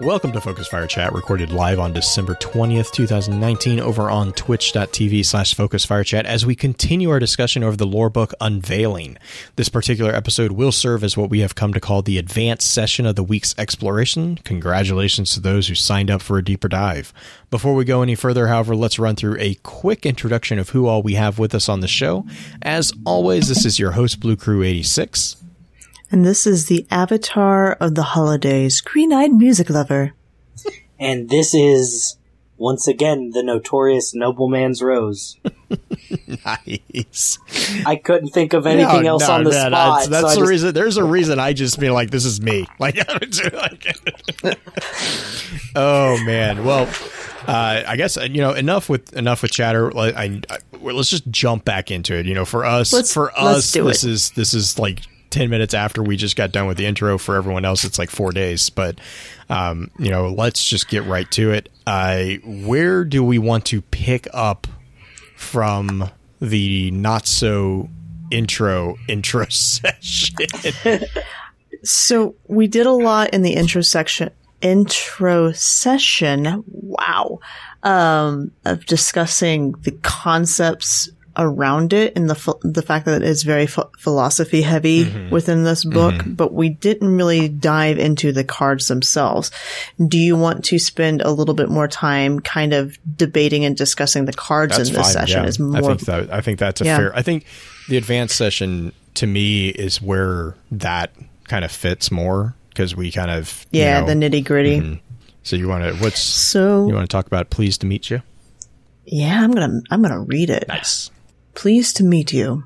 Welcome to Focus Fire Chat, recorded live on December 20th, 2019, over on twitch.tv slash Focus Fire Chat as we continue our discussion over the lore book Unveiling. This particular episode will serve as what we have come to call the advanced session of the week's exploration. Congratulations to those who signed up for a deeper dive. Before we go any further, however, let's run through a quick introduction of who all we have with us on the show. As always, this is your host, Blue Crew 86. And this is the avatar of the holidays, green eyed music lover. And this is, once again, the notorious Nobleman's Rose. nice. I couldn't think of anything No, else no, on the man, spot. That's, that's so the just- reason. There's a reason I just feel like this is me. Like, like oh man. Well, uh, I guess uh, you know enough with enough with chatter. Like, I, I, let's just jump back into it. You know, for us, Let's- for let's this it. is this is like. 10 minutes after we just got done with the intro for everyone else it's like four days but um, you know let's just get right to it uh, where do we want to pick up from the not so intro intro session So we did a lot in the intro section, intro session. Wow. Um, of discussing the concepts around it and the ph- the fact that it's very ph- philosophy heavy mm-hmm. within this book, mm-hmm. but we didn't really dive into the cards themselves. Do you want to spend a little bit more time kind of debating and discussing the cards in this session? yeah. Is more I think that I think that's a Yeah. fair. I think the advanced session to me is where that kind of fits more because we kind of you yeah, know- the nitty gritty. Mm-hmm. So you want to what's So you want to talk about? Pleased to meet you. yeah, I'm gonna I'm gonna read it. Nice. Pleased to meet you.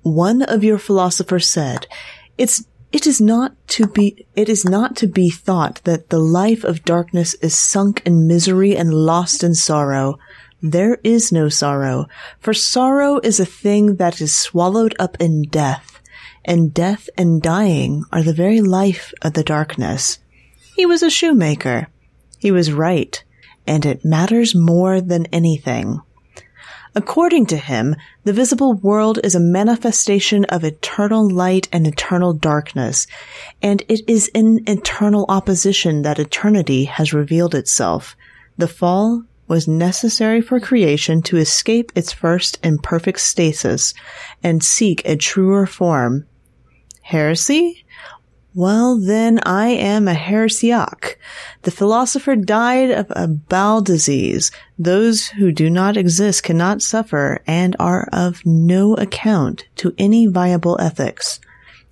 One of your philosophers said, "It's it is not to be it is not to be thought that the life of darkness is sunk in misery and lost in sorrow. There is no sorrow, for sorrow is a thing that is swallowed up in death, and death and dying are the very life of the darkness." He was a shoemaker. He was right, and it matters more than anything. According to him, the visible world is a manifestation of eternal light and eternal darkness, and it is in eternal opposition that eternity has revealed itself. The fall was necessary for creation to escape its first imperfect stasis and seek a truer form. Heresy? Well, then I am a heresiarch. The philosopher died of a bowel disease. Those who do not exist cannot suffer and are of no account to any viable ethics.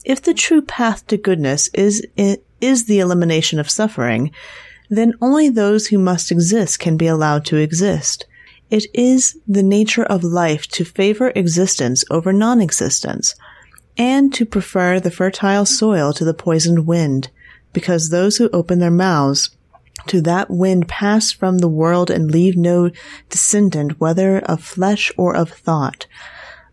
If the true path to goodness is, is the elimination of suffering, then only those who must exist can be allowed to exist. It is the nature of life to favor existence over non-existence and to prefer the fertile soil to the poisoned wind, because those who open their mouths to that wind pass from the world and leave no descendant, whether of flesh or of thought.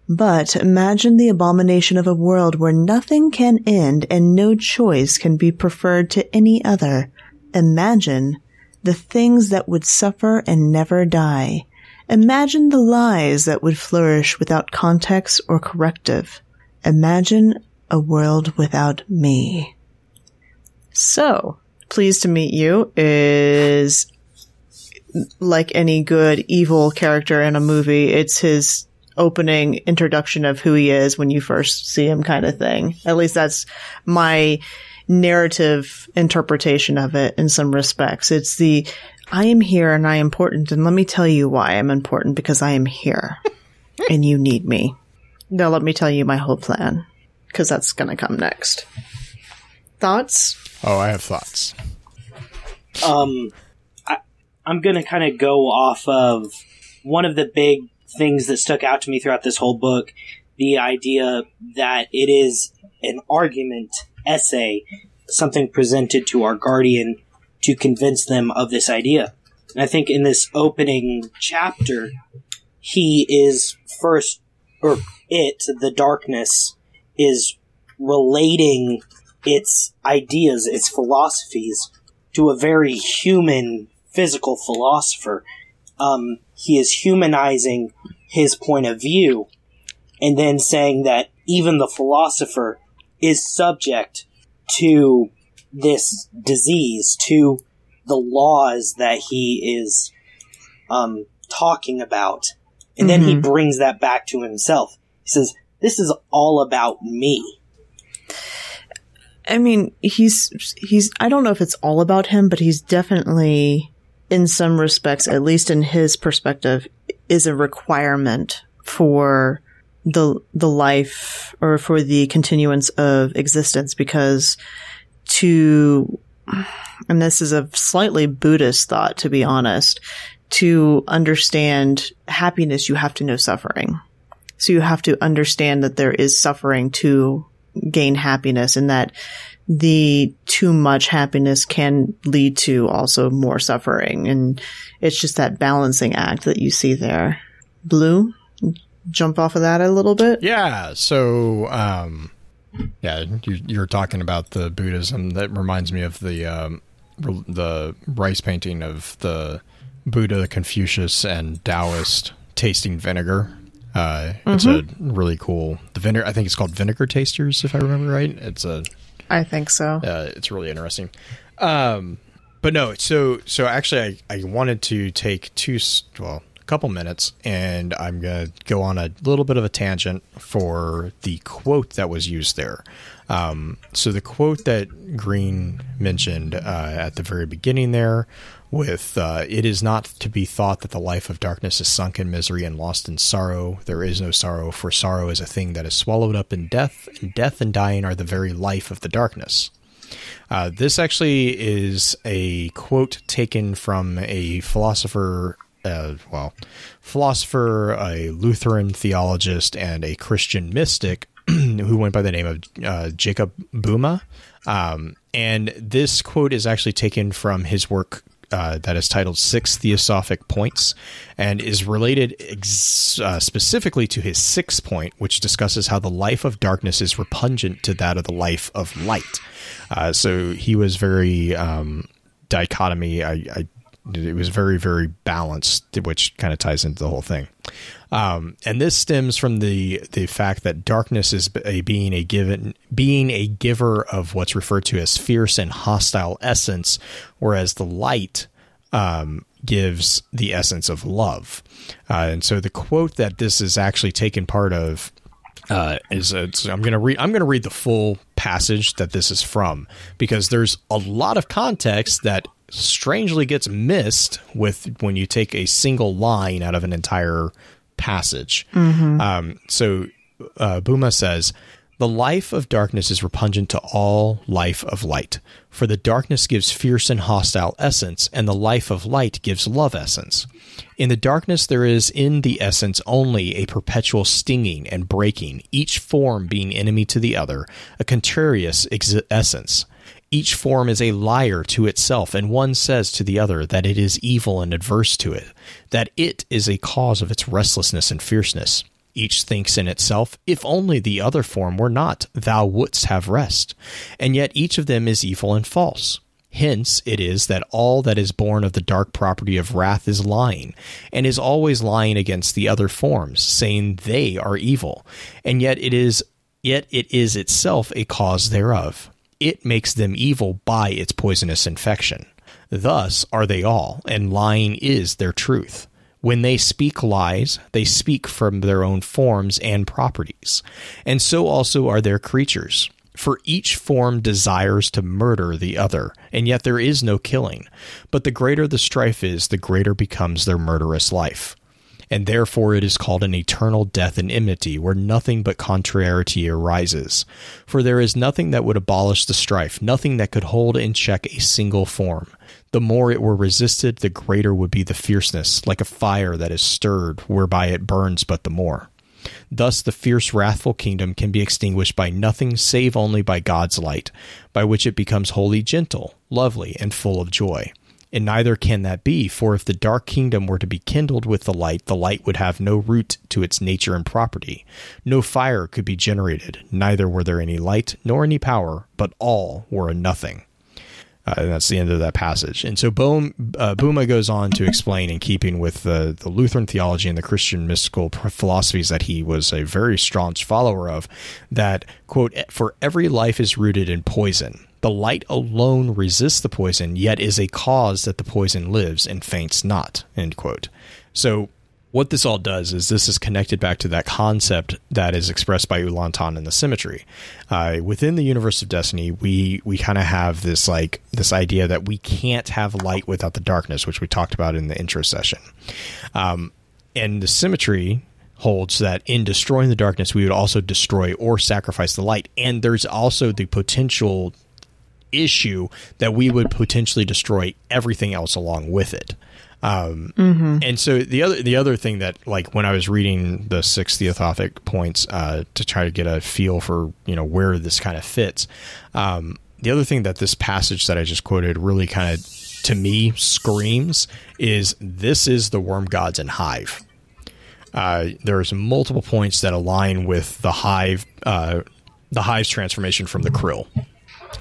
But imagine the abomination of a world where nothing can end and no choice can be preferred to any other. Imagine the things that would suffer and never die. Imagine the lies that would flourish without context or corrective. Imagine a world without me. So, pleased to meet you is like any good evil character in a movie. It's his opening introduction of who he is when you first see him kind of thing. At least that's my narrative interpretation of it in some respects. It's the I am here and I am important and let me tell you why I'm important because I am here and you need me. Now let me tell you my whole plan because that's going to come next. Thoughts? Oh, I have thoughts. um, I, I'm gonna kind of go off of one of the big things that stuck out to me throughout this whole book. The idea that it is an argument essay, something presented to our guardian to convince them of this idea. And I think in this opening chapter, he is first, or it, the darkness, is relating its ideas, its philosophies to a very human, physical philosopher. Um, he is humanizing his point of view and then saying that even the philosopher is subject to this disease, to the laws that he is um, talking about. And then he brings that back to himself. He says, This is all about me. I mean, he's he's I don't know if it's all about him, but he's definitely in some respects, at least in his perspective, is a requirement for the the life or for the continuance of existence because to and this is a slightly Buddhist thought to be honest, to understand happiness you have to know suffering. So you have to understand that there is suffering to gain happiness and that the too much happiness can lead to also more suffering. And it's just that balancing act that you see there. Blue, jump off of that a little bit. Yeah. So, um, yeah, you, you're talking about the Buddhism. That reminds me of the um, the rice painting of the Buddha, Confucius, and Taoist tasting vinegar. Uh, it's a really cool. The vinegar, I think it's called Vinegar Tasters, if I remember right. It's a I think so. uh, it's really interesting. Um, but no, so so actually, I, I wanted to take two well a couple minutes, and I'm gonna go on a little bit of a tangent for the quote that was used there. Um, so the quote that Green mentioned uh, at the very beginning there. With uh, it is not to be thought that the life of darkness is sunk in misery and lost in sorrow. There is no sorrow, for sorrow is a thing that is swallowed up in death, and death and dying are the very life of the darkness. Uh, this actually is a quote taken from a philosopher, uh, well, philosopher, a Lutheran theologist, and a Christian mystic who went by the name of uh, Jacob Boehme. Um, and this quote is actually taken from his work uh, that is titled Six Theosophic Points and is related ex- uh, specifically to his sixth point, which discusses how the life of darkness is repugnant to that of the life of light. Uh, so he was very um, dichotomy. I, I it was very very balanced, which kind of ties into the whole thing. Um, and this stems from the the fact that darkness is a being a given being a giver of what's referred to as fierce and hostile essence, whereas the light um, gives the essence of love. Uh, and so the quote that this is actually taken part of uh, is uh, I'm gonna read I'm gonna read the full passage that this is from because there's a lot of context that strangely gets missed with when you take a single line out of an entire passage. Um, so uh, Boehme says. The life of darkness is repugnant to all life of light, for the darkness gives fierce and hostile essence, and the life of light gives love essence. In the darkness, there is in the essence only a perpetual stinging and breaking, each form being enemy to the other, a contrarious ex- essence. Each form is a liar to itself, and one says to the other that it is evil and adverse to it, that it is a cause of its restlessness and fierceness. Each thinks in itself, if only the other form were not, thou wouldst have rest. And yet each of them is evil and false. Hence it is that all that is born of the dark property of wrath is lying, and is always lying against the other forms, saying they are evil. And yet it is yet it is itself a cause thereof. It makes them evil by its poisonous infection. Thus are they all, and lying is their truth. When they speak lies, they speak from their own forms and properties. And so also are their creatures. For each form desires to murder the other, and yet there is no killing. But the greater the strife is, the greater becomes their murderous life. And therefore it is called an eternal death and enmity, where nothing but contrariety arises. For there is nothing that would abolish the strife, nothing that could hold in check a single form. The more it were resisted, the greater would be the fierceness, like a fire that is stirred, whereby it burns but the more. Thus, the fierce, wrathful kingdom can be extinguished by nothing save only by God's light, by which it becomes wholly gentle, lovely, and full of joy. And neither can that be, for if the dark kingdom were to be kindled with the light, the light would have no root to its nature and property. No fire could be generated, neither were there any light nor any power, but all were a nothing. Uh, and that's the end of that passage. And so Bohm, uh, Boehme goes on to explain, in keeping with the, the Lutheran theology and the Christian mystical philosophies that he was a very staunch follower of, that, quote, for every life is rooted in poison. The light alone resists the poison, yet is a cause that the poison lives and faints not, end quote. So what this all does is this is connected back to that concept that is expressed by Ulan-Tan in the symmetry. Uh, within the universe of destiny, we we kind of have this like this idea that we can't have light without the darkness, which we talked about in the intro session. Um, and the symmetry holds that in destroying the darkness, we would also destroy or sacrifice the light. And there's also the potential issue that we would potentially destroy everything else along with it. Um, mm-hmm. And so the other the other thing that like when I was reading the six theosophic points uh, to try to get a feel for you know where this kind of fits, um, the other thing that this passage that I just quoted really kind of to me screams is this is the worm gods and hive. Uh, there's multiple points that align with the hive, uh, the hive's transformation from the krill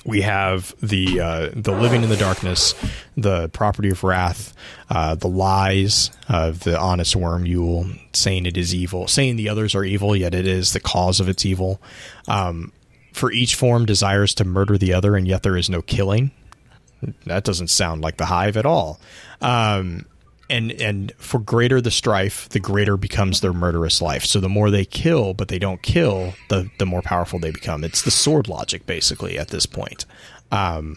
we have the uh, the living in the darkness, the property of wrath, uh, the lies of the honest worm Yul, saying it is evil, saying the others are evil, yet it is the cause of its evil. Um, for each form desires to murder the other, and yet there is no killing. That doesn't sound like the hive at all. Um, and and for greater the strife, the greater becomes their murderous life. So the more they kill, but they don't kill, the the more powerful they become. It's the sword logic, basically, at this point. Um,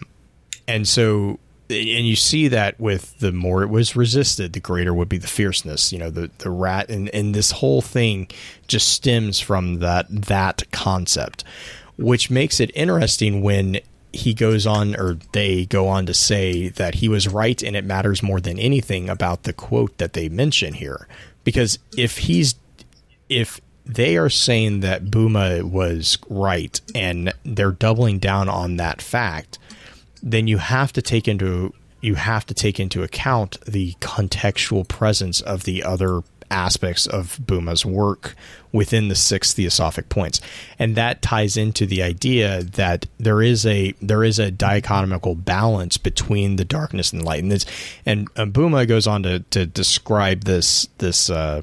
and so and you see that with the more it was resisted, the greater would be the fierceness. You know, the the rat and, and this whole thing just stems from that that concept, which makes it interesting when he goes on, or they go on to say that he was right and it matters more than anything about the quote that they mention here. Because if he's, if they are saying that Boehme was right and they're doubling down on that fact, then you have to take into you have to take into account the contextual presence of the other aspects of Boehme's work within the six theosophic points, and that ties into the idea that there is a there is a dichotomical balance between the darkness and the light, and this, and, Boehme goes on to, to describe this this uh,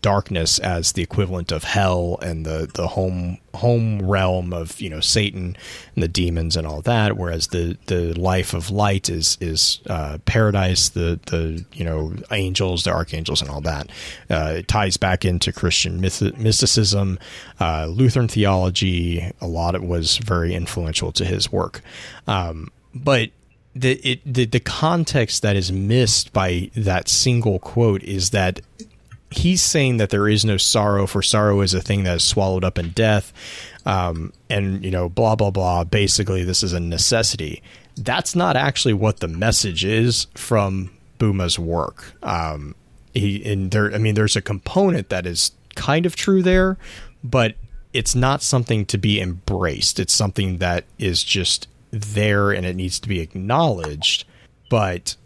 darkness as the equivalent of hell and the the home home realm of you know Satan and the demons and all that, whereas the the life of light is is uh, paradise, the the you know angels, the archangels, and all that. Uh, it ties back into Christian myth, mysticism, uh, Lutheran theology. A lot of it was very influential to his work, um, but. The, it, the the context that is missed by that single quote is that he's saying that there is no sorrow, for sorrow is a thing that is swallowed up in death, um, and you know, blah blah blah. Basically, this is a necessity. That's not actually what the message is from Boehme's work. Um, he and there, I mean, there's a component that is kind of true there, but it's not something to be embraced. It's something that is just there and it needs to be acknowledged. But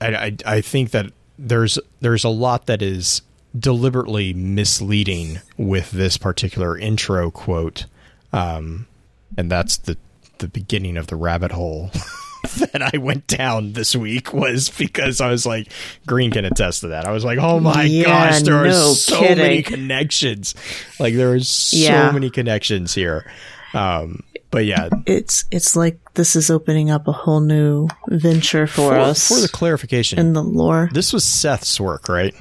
I, I, I think that there's there's a lot that is deliberately misleading with this particular intro quote, um, and that's the the beginning of the rabbit hole that I went down this week was because I was like, Green can attest to that. I was like, oh my Yeah, gosh, there are so kidding. many connections. Like there are so Yeah. many connections here. Um, but yeah, It's it's like this is opening up a whole new venture for, for, us for the clarification, in the lore. this was Seth's work, right?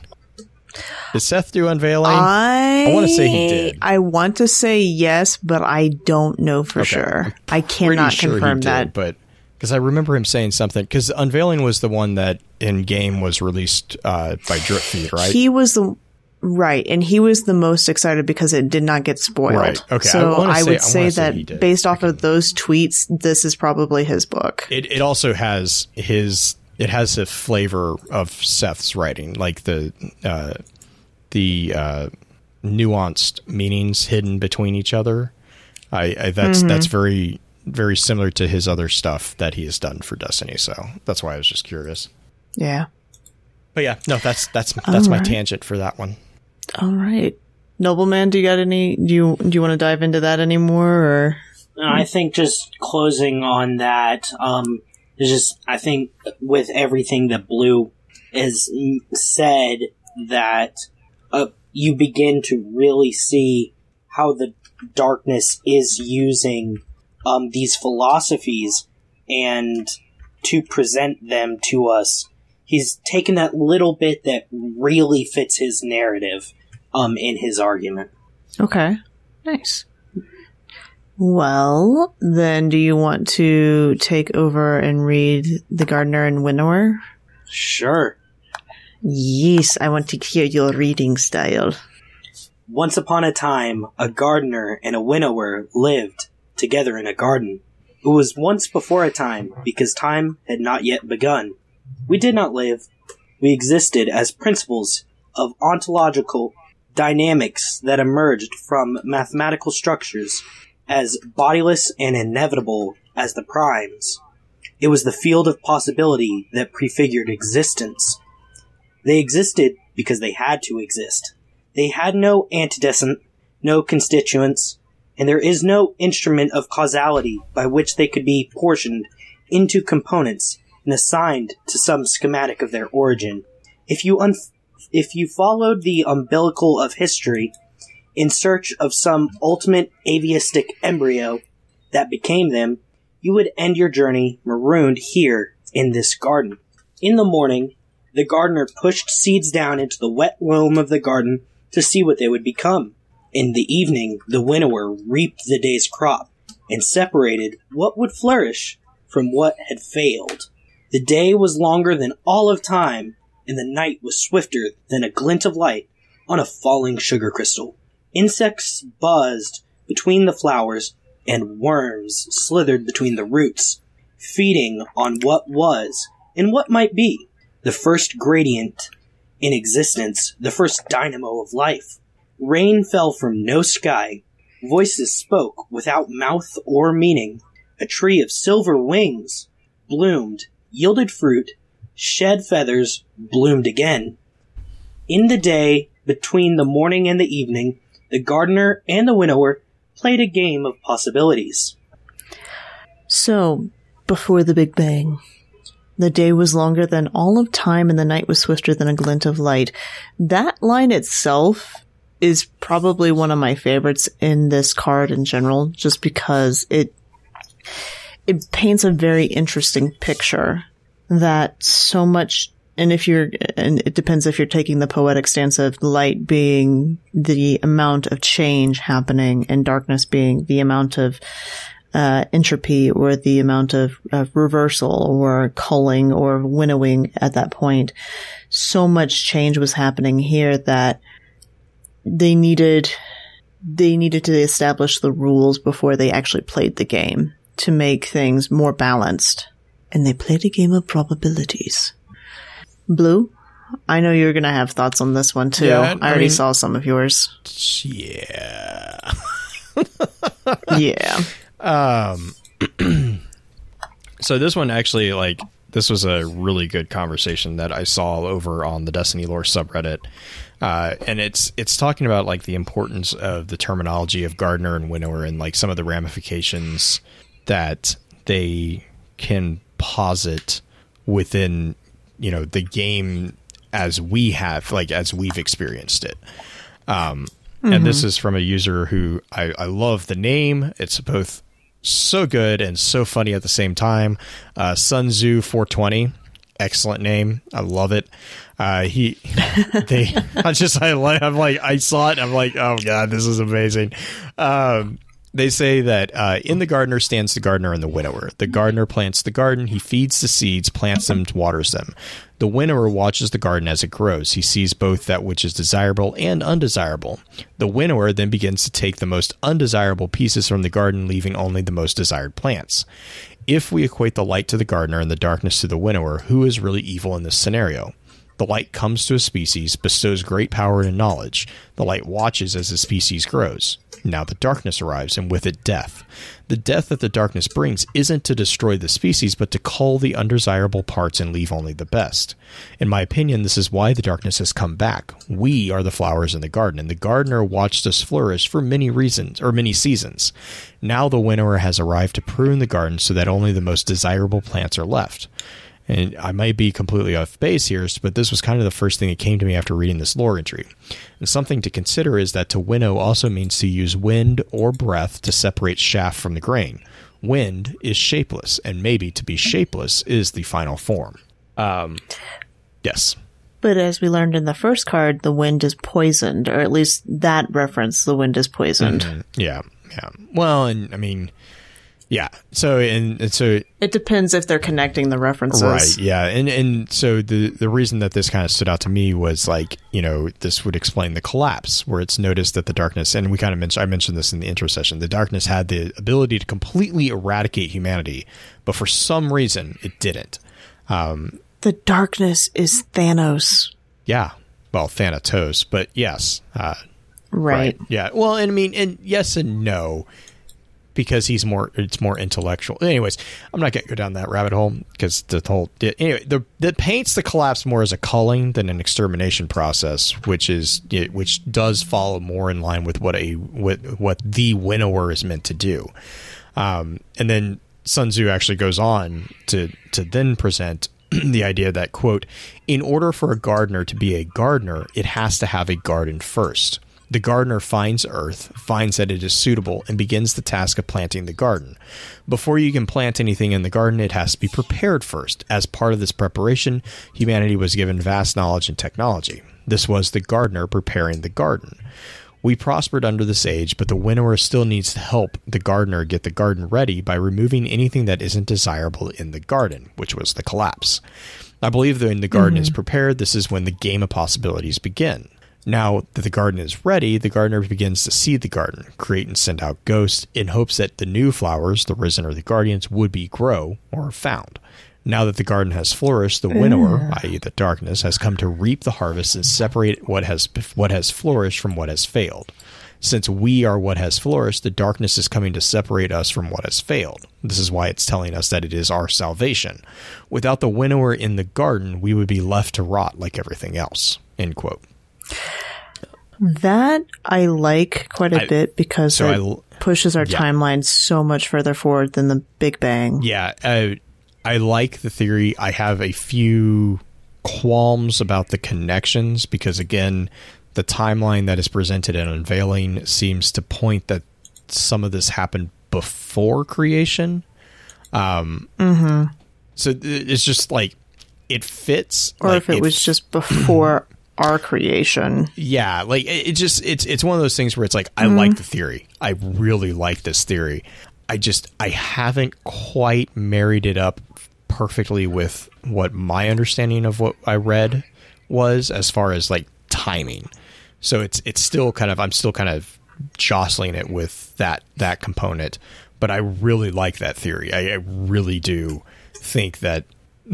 Did Seth do unveiling? I wanna say he did. I want to say yes, but I don't know for Okay. sure. I cannot sure he confirm did, that. but because I remember him saying something. Because unveiling was the one that in game was released uh, by Drip Feed, right? He was the Right, and he was the most excited because it did not get spoiled. Right, okay, So wanna I, say- would I say say that based off of those tweets, this is probably his book. It it also has his it has a flavor of Seth's writing, like the uh, the uh, nuanced meanings hidden between each other. I, I that's that's very very similar to his other stuff that he has done for Destiny. So that's why I was just curious. Yeah. But yeah, no, that's that's that's my Alright. tangent for that one. All right. Nobleman, do you got any do you do you want to dive into that anymore or I think just closing on that, um, is just I think with everything that Blue has said, that uh, you begin to really see how the darkness is using um, these philosophies and to present them to us. He's taken that little bit that really fits his narrative um, in his argument. Okay. Nice. Well, then do you want to take over and read The Gardener and Winnower? Sure. Yes, I want to hear your reading style. Once upon a time, a gardener and a winnower lived together in a garden. It was once before a time, because time had not yet begun. We did not live. We existed as principles of ontological dynamics that emerged from mathematical structures as bodiless and inevitable as the primes. It was the field of possibility that prefigured existence. They existed because they had to exist. They had no antecedent, no constituents, and there is no instrument of causality by which they could be portioned into components and assigned to some schematic of their origin. If you un- if you followed the umbilical of history in search of some ultimate atavistic embryo that became them, you would end your journey marooned here in this garden. In the morning, the gardener pushed seeds down into the wet loam of the garden to see what they would become. In the evening, the winnower reaped the day's crop and separated what would flourish from what had failed. The day was longer than all of time, and the night was swifter than a glint of light on a falling sugar crystal. Insects buzzed between the flowers, and worms slithered between the roots, feeding on what was and what might be the first gradient in existence, the first dynamo of life. Rain fell from no sky. Voices spoke without mouth or meaning. A tree of silver wings bloomed, yielded fruit, shed feathers, bloomed again. In the day, between the morning and the evening, the gardener and the winnower played a game of possibilities. So, before the Big Bang, the day was longer than all of time and the night was swifter than a glint of light. That line itself is probably one of my favorites in this card in general, just because it it paints a very interesting picture that so much and if you're and it depends if you're taking the poetic stance of light being the amount of change happening and darkness being the amount of uh, entropy or the amount of, of reversal or culling or winnowing at that point. So much change was happening here that they needed they needed to establish the rules before they actually played the game to make things more balanced. And they played a game of probabilities. Blue, I know you're gonna have thoughts on this one too. Yeah, I, I already mean- saw some of yours. Yeah. Yeah. Um, so this one actually, like, this was a really good conversation that I saw over on the Destiny Lore subreddit, uh, and it's it's talking about like the importance of the terminology of gardener and winnower and like some of the ramifications that they can posit within you know the game as we have like as we've experienced it. Um and this is from a user who I, I love the name. It's both so good and so funny at the same time. Uh sun tzu 420 excellent name i love it uh he they i just i like i'm like i saw it i'm like oh god this is amazing um they say that uh, in the gardener stands the gardener and the winnower. The gardener plants the garden, he feeds the seeds, plants them, waters them. The winnower watches the garden as it grows. He sees both that which is desirable and undesirable. The winnower then begins to take the most undesirable pieces from the garden, leaving only the most desired plants. If we equate the light to the gardener and the darkness to the winnower, who is really evil in this scenario? The light comes to a species, bestows great power and knowledge. The light watches as the species grows. Now the darkness arrives, and with it death. The death that the darkness brings isn't to destroy the species, but to cull the undesirable parts and leave only the best. In my opinion, this is why the darkness has come back. We are the flowers in the garden, and the gardener watched us flourish for many reasons, or many seasons. Now the winnower has arrived to prune the garden so that only the most desirable plants are left and I might be completely off base here, but this was kind of the first thing that came to me after reading this lore entry. And something to consider is that to winnow also means to use wind or breath to separate chaff from the grain. Wind is shapeless, and maybe to be shapeless is the final form. Um, yes. But as we learned in the first card, the wind is poisoned, or at least that reference, the wind is poisoned. Mm-hmm. Yeah, yeah. Well, and I mean, yeah. So and, and, so it depends if they're connecting the references. Right. Yeah. And and so the the reason that this kind of stood out to me was like, you know, this would explain the collapse where it's noticed that the darkness and we kind of mentioned I mentioned this in the intro session. The darkness had the ability to completely eradicate humanity, but for some reason it didn't. Um the darkness is Thanos. Yeah. Well, Thanatos, but yes. Uh, right. right. Yeah. Well, and I mean, and yes and no because he's more it's more intellectual. Anyways, I'm not going to go down that rabbit hole because the whole anyway the that paints the collapse more as a culling than an extermination process, which is which does follow more in line with what a what what the winnower is meant to do. Um, and then Sun Tzu actually goes on to to then present the idea that quote in order for a gardener to be a gardener it has to have a garden first the gardener finds earth, finds that it is suitable, and begins the task of planting the garden. Before you can plant anything in the garden, it has to be prepared first. As part of this preparation, humanity was given vast knowledge and technology. This was the gardener preparing the garden. We prospered under this age, but the winnower still needs to help the gardener get the garden ready by removing anything that isn't desirable in the garden, which was the collapse. I believe that when the garden mm-hmm. is prepared, this is when the game of possibilities begin. Now that the garden is ready, the gardener begins to seed the garden, create and send out ghosts in hopes that the new flowers, the risen or the guardians, would be grow or found. Now that the garden has flourished, the winnower, mm. i.e., the darkness, has come to reap the harvest and separate what has what has flourished from what has failed. Since we are what has flourished, the darkness is coming to separate us from what has failed. This is why it's telling us that it is our salvation. Without the winnower in the garden, we would be left to rot like everything else. End quote. That I like quite a I, bit because so it I, pushes our yeah. timeline so much further forward than the Big Bang. Yeah, I, I like the theory. I have a few qualms about the connections because, again, the timeline that is presented and unveiling seems to point that some of this happened before creation. Um, mm-hmm. So it's just like it fits, or like, if it, it was just before our creation. Yeah, like it, it just it's it's one of those things where it's like I mm-hmm. like the theory. I really like this theory. I just I haven't quite married it up perfectly with what my understanding of what I read was as far as like timing. So it's it's still kind of I'm still kind of jostling it with that that component, but I really like that theory. I, I really do think that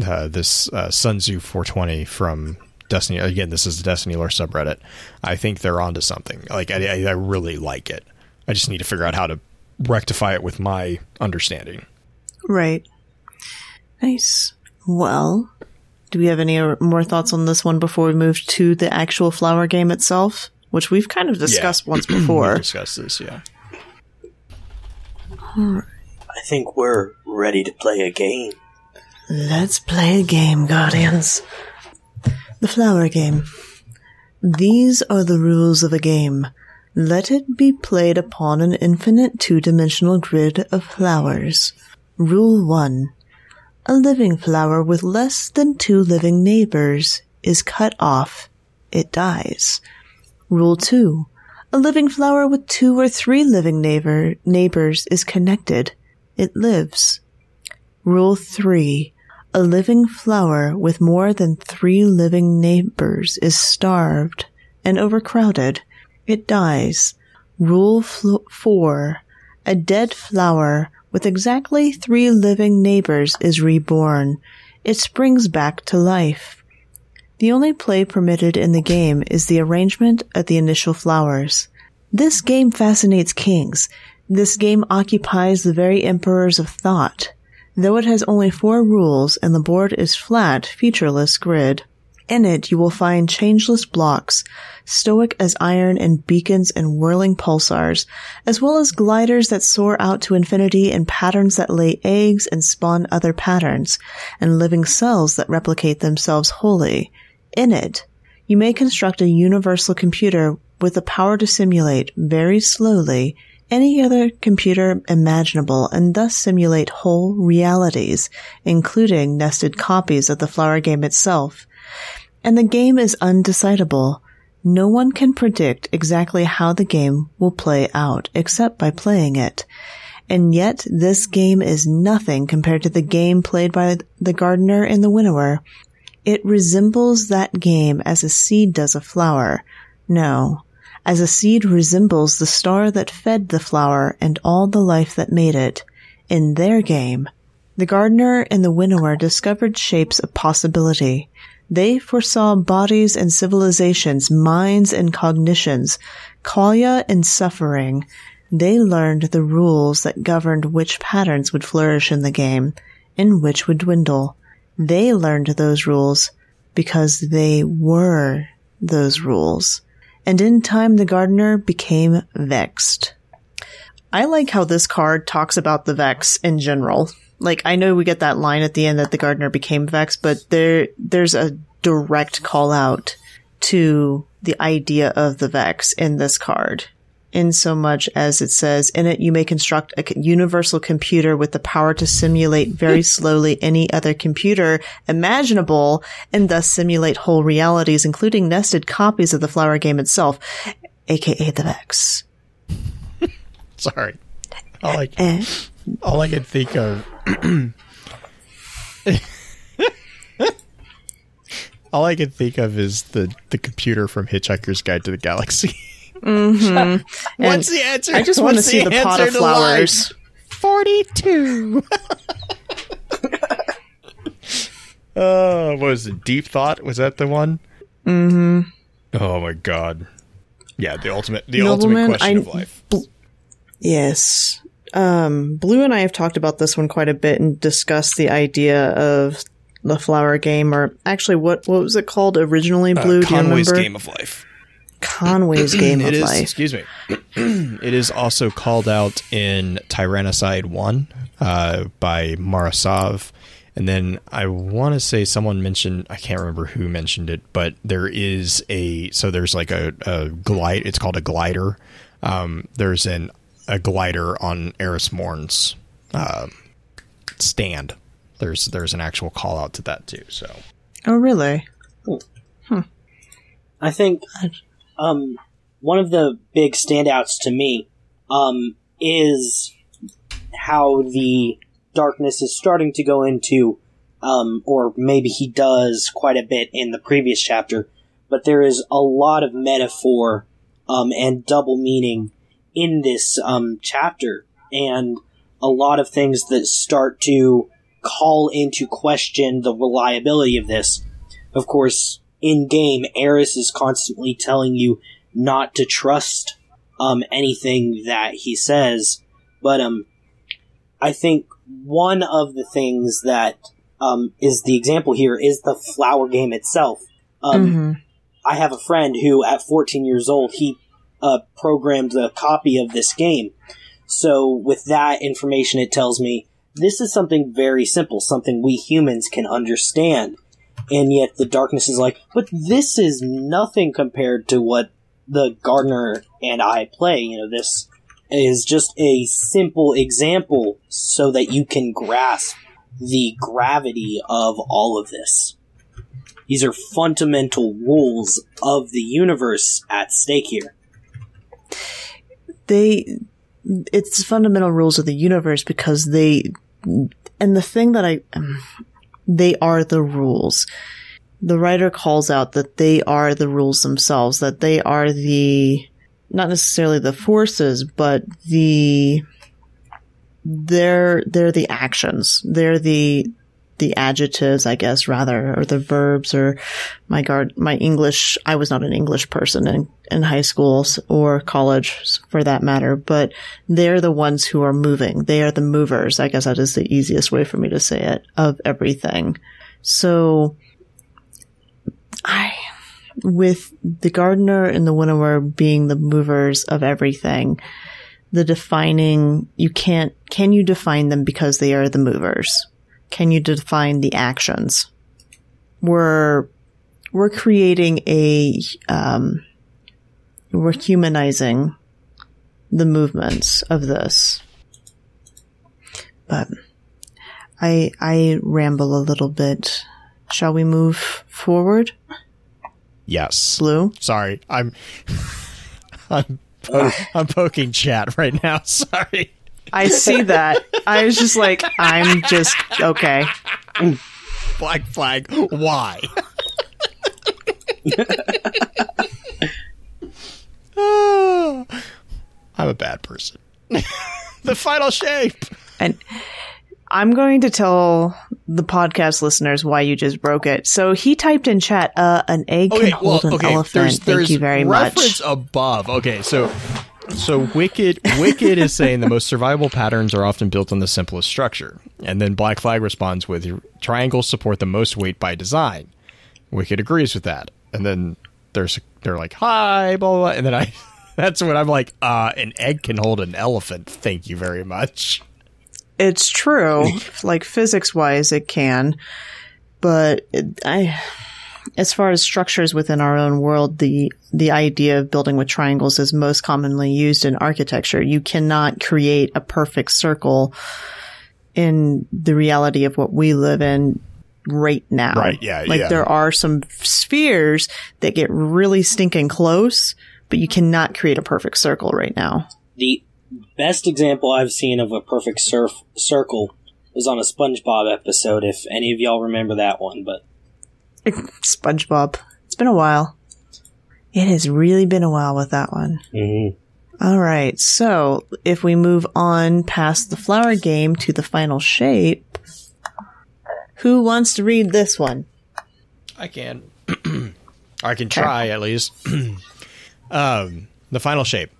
uh, this uh, Sun Tzu 420 from Destiny again. This is the Destiny lore subreddit. I think they're onto something. Like I, I really like it. I just need to figure out how to rectify it with my understanding. Right. Nice. Well, do we have any more thoughts on this one before we move to the actual flower game itself, which we've kind of discussed yeah. once before? we discussed this, yeah. I think we're ready to play a game. Let's play a game, Guardians. The flower game. These are the rules of a game. Let it be played upon an infinite two-dimensional grid of flowers. Rule 1. A living flower with less than two living neighbors is cut off. It dies. Rule 2. A living flower with two or three living neighbor, neighbors is connected. It lives. Rule 3. A living flower with more than three living neighbors is starved and overcrowded. It dies. Rule fl- 4. A dead flower with exactly three living neighbors is reborn. It springs back to life. The only play permitted in the game is the arrangement of the initial flowers. This game fascinates kings. This game occupies the very emperors of thought. Though it has only four rules and the board is flat, featureless grid. In it, you will find changeless blocks, stoic as iron and beacons and whirling pulsars, as well as gliders that soar out to infinity and patterns that lay eggs and spawn other patterns, and living cells that replicate themselves wholly. In it, you may construct a universal computer with the power to simulate, very slowly, any other computer imaginable and thus simulate whole realities, including nested copies of the flower game itself. And the game is undecidable. No one can predict exactly how the game will play out except by playing it. And yet this game is nothing compared to the game played by the gardener and the winnower. It resembles that game as a seed does a flower. No, as a seed resembles the star that fed the flower and all the life that made it. In their game, the gardener and the winnower discovered shapes of possibility. They foresaw bodies and civilizations, minds and cognitions, qualia and suffering. They learned the rules that governed which patterns would flourish in the game and which would dwindle. They learned those rules because they were those rules and in time the gardener became vexed. I like how this card talks about the vex in general. Like I know we get that line at the end that the gardener became vexed, but there there's a direct call out to the idea of the vex in this card in so much as it says in it you may construct a universal computer with the power to simulate very slowly any other computer imaginable and thus simulate whole realities including nested copies of the flower game itself aka the vex. Sorry. All I, eh. all I can think of all I can think of is the the computer from Hitchhiker's Guide to the Galaxy Mm-hmm. What's the answer? I just want to see the pot of flowers. Forty-two. Oh, uh, what was it? Deep thought was that the one? Mm-hmm. Oh my god. Yeah, the ultimate, the Nobleman, ultimate question I, of life. Bl- yes. Um, Blue and I have talked about this one quite a bit and discussed the idea of the flower game, or actually, what what was it called originally? Uh, Blue, uh, Conway's Game of Life. Conway's Game of is, Life. Excuse me. it is also called out in Tyrannicide 1 uh, by Mara Sov. And then I want to say someone mentioned, I can't remember who mentioned it, but there is a, so there's like a, a glide, it's called a glider. Um, there's an a glider on Eris Morn's uh, stand. There's there's an actual call out to that too. So. Oh really? Hmm. I think um, one of the big standouts to me um, is how the darkness is starting to go into, um, or maybe he does quite a bit in the previous chapter, but there is a lot of metaphor um, and double meaning in this um, chapter, and a lot of things that start to call into question the reliability of this. Of course, in game, Eris is constantly telling you not to trust um, anything that he says. But um, I think one of the things that um, is the example here is the flower game itself. Um, mm-hmm. I have a friend who, at 14 years old, he uh, programmed a copy of this game. So, with that information, it tells me this is something very simple, something we humans can understand and yet the darkness is like, but this is nothing compared to what the gardener and I play. You know, this is just a simple example so that you can grasp the gravity of all of this. These are fundamental rules of the universe at stake here. they it's fundamental rules of the universe because they and the thing that I um, they are the rules. The writer calls out that they are the rules themselves, that they are the not necessarily the forces, but the they're they're the actions. They're the the adjectives, I guess, rather, or the verbs, or my guard, my English. I was not an English person in, in high schools or college for that matter, but they're the ones who are moving. They are the movers. I guess that is the easiest way for me to say it of everything. So I, with the gardener and the winnower being the movers of everything, the defining, you can't, can you define them because they are the movers? Can you define the actions? We're, we're creating a, um, we're humanizing the movements of this. But I, I ramble a little bit. Shall we move forward? Yes. Blue? Sorry, I'm I'm po- I'm poking chat right now. Sorry. I see that. I was just like, I'm just, okay. Black flag. Why? Oh, I'm a bad person. the final shape. And I'm going to tell the podcast listeners why you just broke it. So he typed in chat, uh, an egg can hold an elephant. There's, Thank there's you very reference much. above. Okay, so so wicked wicked is saying the most survivable patterns are often built on the simplest structure, and then Black Flag responds with triangles support the most weight by design. Wicked agrees with that, and then there's they're like hi blah blah, blah. and then I that's when I'm like uh an egg can hold an elephant. Thank you very much. It's true. like physics wise, it can. But it, I, as far as structures within our own world, the, the idea of building with triangles is most commonly used in architecture. You cannot create a perfect circle in the reality of what we live in right now. Right, yeah, Like yeah. there are some spheres that get really stinking close, but you cannot create a perfect circle right now. The best example I've seen of a perfect surf circle was on a SpongeBob episode. If any of y'all remember that one, but SpongeBob. It's been a while. It has really been a while with that one. mm-hmm. All right. So if we move on past the flower game to the final shape, who wants to read this one? I can. I can try at least. um, the final shape.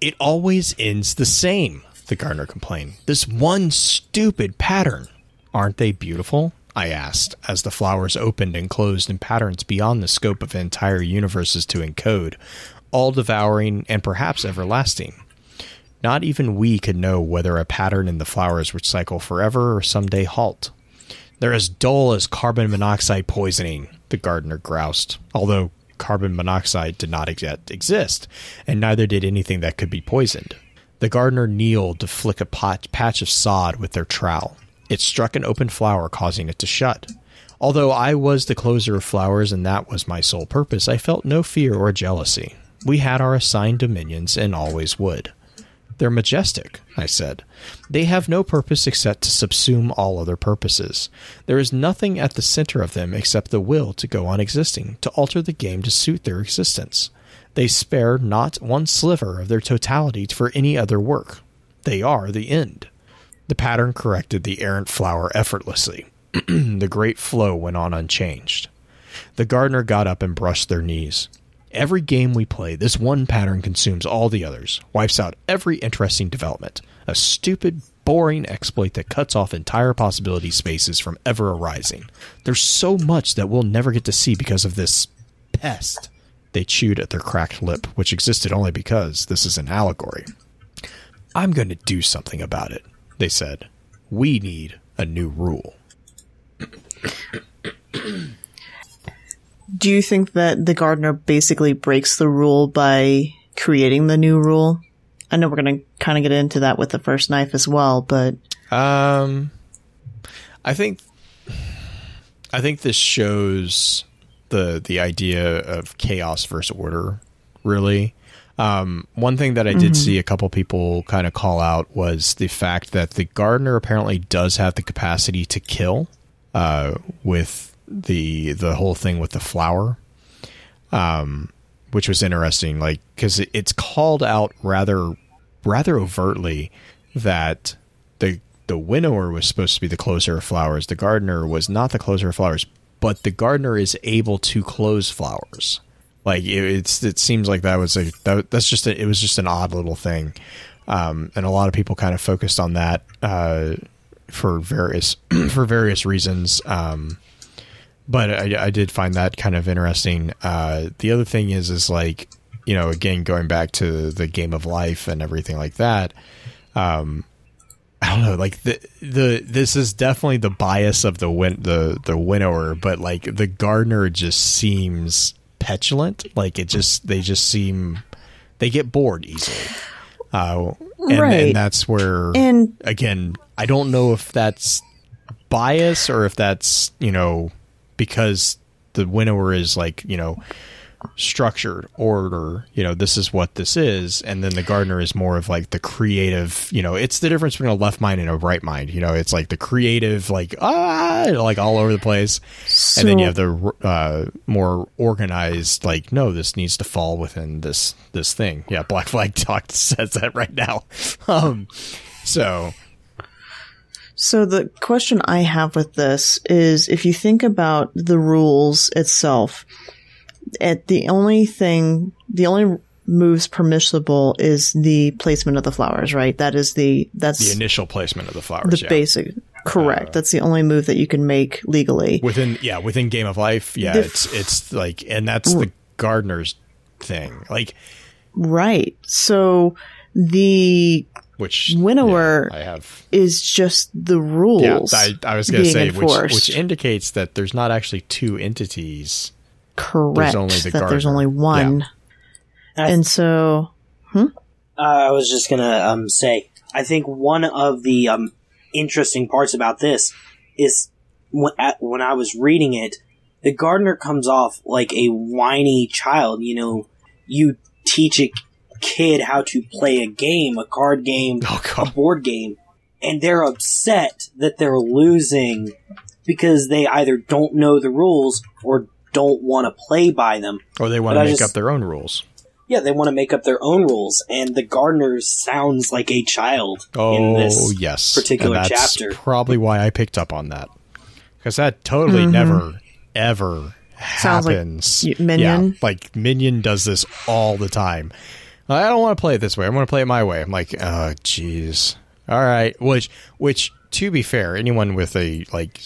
It always ends the same, the gardener complained. This one stupid pattern. Aren't they beautiful? I asked, as the flowers opened and closed in patterns beyond the scope of entire universes to encode, all devouring and perhaps everlasting. Not even we could know whether a pattern in the flowers would cycle forever or someday halt. They're as dull as carbon monoxide poisoning, the gardener groused, although carbon monoxide did not yet exist, and neither did anything that could be poisoned. The gardener kneeled to flick a pot, patch of sod with their trowel. It struck an open flower, causing it to shut. Although I was the closer of flowers and that was my sole purpose, I felt no fear or jealousy. We had our assigned dominions and always would. They're majestic, I said. They have no purpose except to subsume all other purposes. There is nothing at the center of them except the will to go on existing, to alter the game to suit their existence. They spare not one sliver of their totality for any other work. They are the end. The pattern corrected the errant flower effortlessly. the great flow went on unchanged. The gardener got up and brushed their knees. Every game we play, this one pattern consumes all the others, wipes out every interesting development. A stupid, boring exploit that cuts off entire possibility spaces from ever arising. There's so much that we'll never get to see because of this pest. They chewed at their cracked lip, which existed only because this is an allegory. I'm going to do something about it, they said. We need a new rule. Do you think that the gardener basically breaks the rule by creating the new rule? I know we're going to kind of get into that with the first knife as well, but Um, I think, I think this shows the the idea of chaos versus order. Really, Um, one thing that I did see a couple people kind of call out was the fact that the gardener apparently does have the capacity to kill uh, with the the whole thing with the flower, um, which was interesting. Like because it, it's called out rather rather overtly that the the winnower was supposed to be the closer of flowers. The gardener was not the closer of flowers, but the gardener is able to close flowers. Like it, it's it seems like that was a that, that's just a, it was just an odd little thing, um, and a lot of people kind of focused on that uh, for various for various reasons. Um, but I, I did find that kind of interesting. Uh, the other thing is is like you know again going back to the game of life and everything like that. Um, I don't know, like the the this is definitely the bias of the win the the winnower, but like the gardener just seems petulant. Like it just they just seem they get bored easily. Uh, and, Right. and that's where And- again, I don't know if that's bias or if that's you know because the winnower is like you know structured order you know this is what this is. And then the gardener is more of like the creative you know it's the difference between a left mind and a right mind. You know it's like the creative like ah like all over the place. And then you have the uh, more organized like no this needs to fall within this this thing. Yeah black flag talk says that right now. Um so. So the question I have with this is if you think about the rules itself, at the only thing, the only moves permissible is the placement of the flowers, right? That is the, that's the initial placement of the flowers the yeah. basic, correct. Uh, that's the only move that you can make legally. within yeah within game of life yeah The it's it's like and that's the gardener's thing like Right. So the which Winnower yeah, I have is just the rules. yeah I, I was gonna say which, which indicates that there's not actually two entities correct. only the that there's only one. I- And so Uh, I was just gonna um, say, I think one of the um, interesting parts about this is when, at, when I was reading it, the gardener comes off like a whiny child. You know, you teach a kid how to play a game, a card game, oh a board game, and they're upset that they're losing because they either don't know the rules or don't want to play by them. or they want But to I make just- up their own rules Yeah, they want to make up their own rules, and the gardener sounds like a child oh in this yes particular And that's chapter. probably why I picked up on that because that totally never ever Mm-hmm. Sounds like happens y- Minion. yeah, like minion does this all the time I don't want to play it this way. I want to play it my way. I'm like, oh, jeez. All right. Which, which, to be fair, anyone with a like,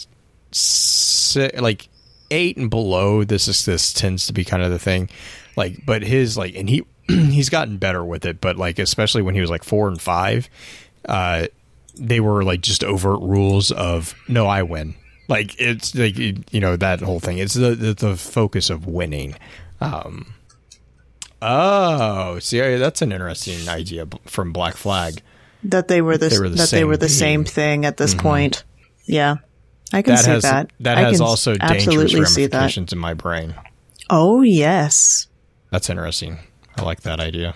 si- like eight and below, this is this tends to be kind of the thing. Like, but his like, and he he's gotten better with it. But like, especially when he was like four and five, uh, they were like just overt rules of no, I win. Like it's like you know that whole thing. It's the the, the focus of winning. Um, Oh, see, that's an interesting idea from Black Flag. that they were the, They were the that they were the same thing at this point. Yeah. I can That see has that. that I has can also absolutely dangerous see that. ramifications in my brain. Oh yes. That's interesting. I like that idea.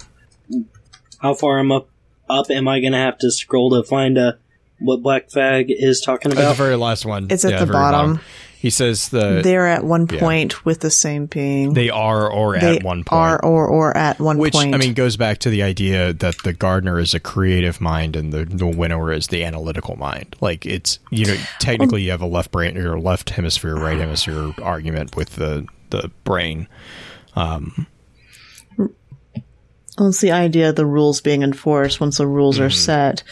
How far am up? Up am I going to have to scroll to find uh, what Black Flag is talking At the very last one, It's at yeah, the very bottom. He says the They're at one yeah. point with the same being. they are or They at one point. are or or at one which point. I mean goes back to the idea that the gardener is a creative mind and the, the winnower is the analytical mind. Like it's you know technically you have a left brain or left hemisphere, right hemisphere argument with the the brain. Um, well, it's the idea of the rules being enforced once the rules are mm-hmm. set.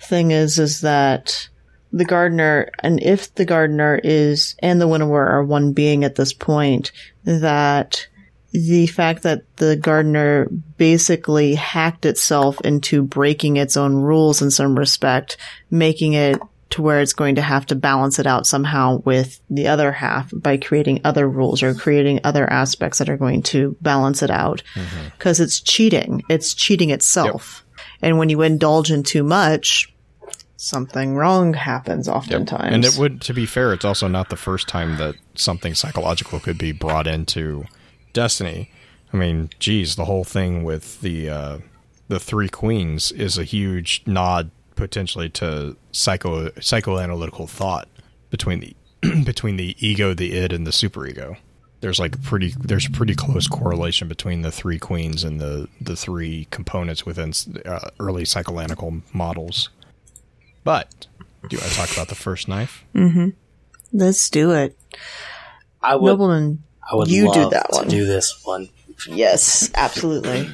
Thing is, is that the gardener, and if the gardener is, and the winnower are one being at this point, that the fact that the gardener basically hacked itself into breaking its own rules in some respect, making it to where it's going to have to balance it out somehow with the other half by creating other rules or creating other aspects that are going to balance it out. Mm-hmm. Because it's cheating. It's cheating itself. And when you indulge in too much, something wrong happens oftentimes. And it would, to be fair, it's also not the first time that something psychological could be brought into Destiny. I mean, geez, the whole thing with the uh, the three queens is a huge nod potentially to psycho psychoanalytical thought between the between the ego, the id, and the superego. There's like pretty there's pretty close correlation between the three queens and the the three components within uh, early psychoanalytical models. But do I talk about the first knife? Mm-hmm. Let's do it. I would, Nobleman, I would you love do that to one. do this one. yes, absolutely.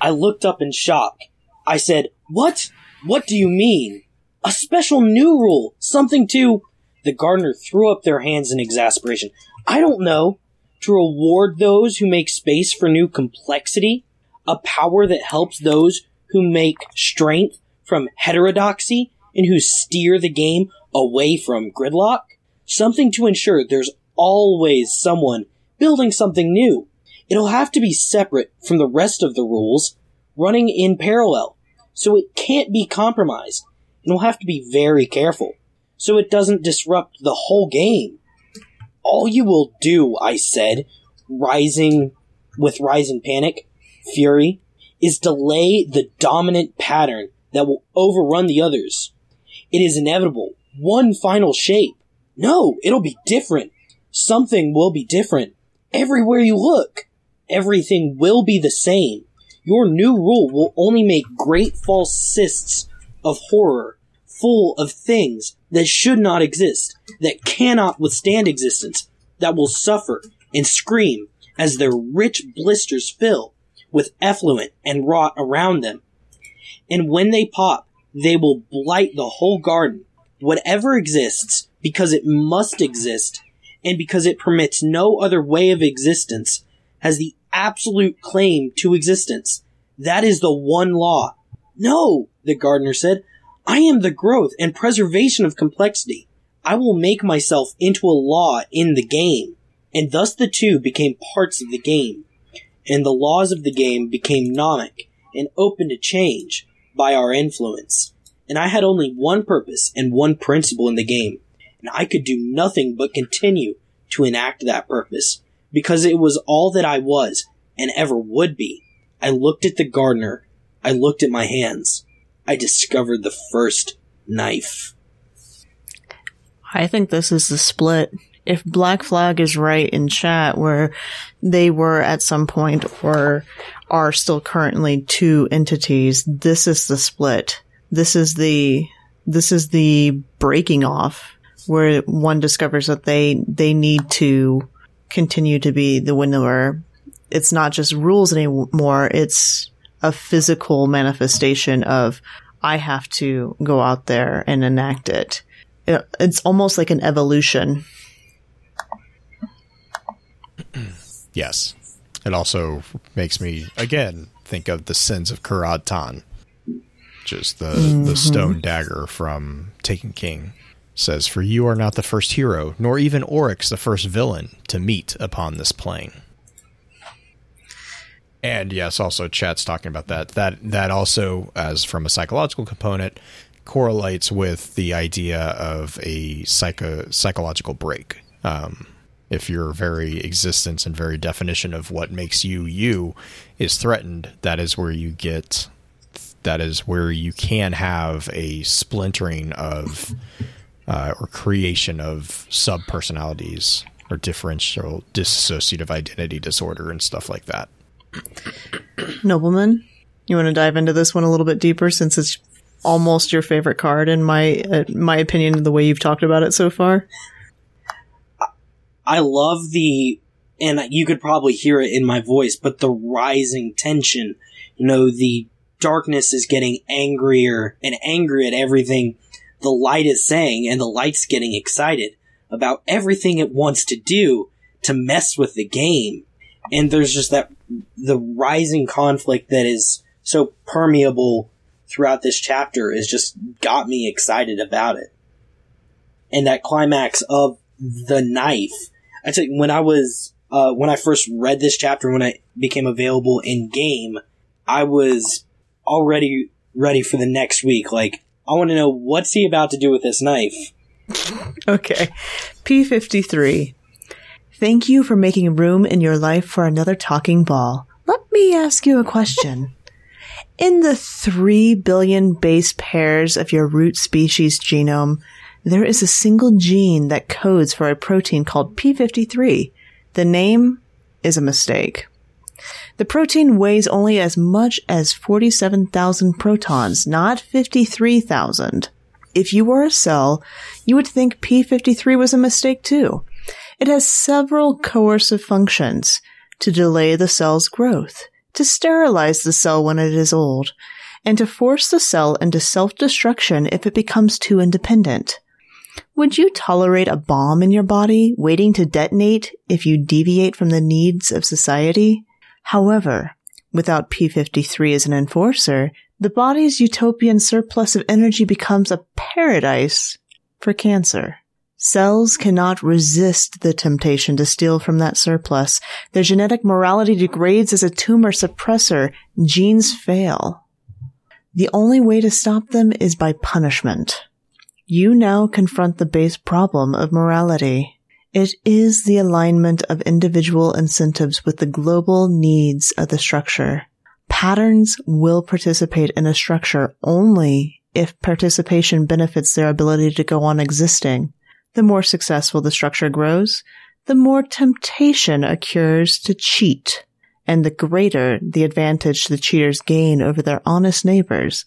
I looked up in shock. I said, What? What do you mean? A special new rule? Something to. The gardener threw up their hands in exasperation. I don't know. To reward those who make space for new complexity? A power that helps those who make strength from heterodoxy and who steer the game away from gridlock? Something to ensure there's always someone building something new. It'll have to be separate from the rest of the rules, running in parallel, so it can't be compromised, and we'll have to be very careful, so it doesn't disrupt the whole game. All you will do, I said, rising with rising panic, fury, is delay the dominant pattern that will overrun the others. It is inevitable. One final shape. No, it'll be different. Something will be different. Everywhere you look, everything will be the same. Your new rule will only make great false cysts of horror, full of things that should not exist, that cannot withstand existence, that will suffer and scream as their rich blisters fill with effluent and rot around them. And when they pop, they will blight the whole garden. Whatever exists, because it must exist, and because it permits no other way of existence, has the absolute claim to existence. That is the one law. No, the gardener said. I am the growth and preservation of complexity. I will make myself into a law in the game. And thus the two became parts of the game. And the laws of the game became nomic and open to change by our influence. And I had only one purpose and one principle in the game. And I could do nothing but continue to enact that purpose because it was all that I was and ever would be. I looked at the gardener. I looked at my hands. I discovered the first knife. I think this is the split. If Black Flag is right in chat, where they were at some point or are still currently two entities, this is the split. This is the this is the breaking off where one discovers that they they need to continue to be the winnower. It's not just rules anymore. It's a physical manifestation of I have to go out there and enact it. It- It's almost like an evolution. Yes. It also makes me again think of the sins of Karad Tan. Just the the stone dagger from Taken King says, For you are not the first hero, nor even Oryx the first villain, to meet upon this plane. And yes, also chat's talking about that. That that also, as from a psychological component, correlates with the idea of a psycho psychological break. Um, if your very existence and very definition of what makes you you is threatened, that is where you get. That is where you can have a splintering of uh, or creation of sub personalities or differential dissociative identity disorder and stuff like that. Nobleman, you want to dive into this one a little bit deeper since it's almost your favorite card in my uh, my opinion the way you've talked about it so far. I love the, and you could probably hear it in my voice, but the rising tension. You know, the darkness is getting angrier and angry at everything the light is saying, and the light's getting excited about everything it wants to do to mess with the game. And there's just that, the rising conflict that is so permeable throughout this chapter is just got me excited about it. And that climax of the knife. I tell you, when I was, uh, when I first read this chapter, when it became available in game, I was already ready for the next week. Like, I want to know what's he about to do with this knife. Okay. P53. Thank you for making room in your life for another talking ball. Let me ask you a question. In the 3 billion base pairs of your root species genome, there is a single gene that codes for a protein called P53. The name is a mistake. The protein weighs only as much as 47,000 protons, not 53,000. If you were a cell, you would think P53 was a mistake too. It has several coercive functions to delay the cell's growth, to sterilize the cell when it is old, and to force the cell into self-destruction if it becomes too independent. Would you tolerate a bomb in your body waiting to detonate if you deviate from the needs of society? However, without P53 as an enforcer, the body's utopian surplus of energy becomes a paradise for cancer. Cells cannot resist the temptation to steal from that surplus. Their genetic morality degrades as a tumor suppressor. Genes fail. The only way to stop them is by punishment. You now confront the base problem of morality. It is the alignment of individual incentives with the global needs of the structure. Patterns will participate in a structure only if participation benefits their ability to go on existing. The more successful the structure grows, the more temptation occurs to cheat, and the greater the advantage the cheaters gain over their honest neighbors,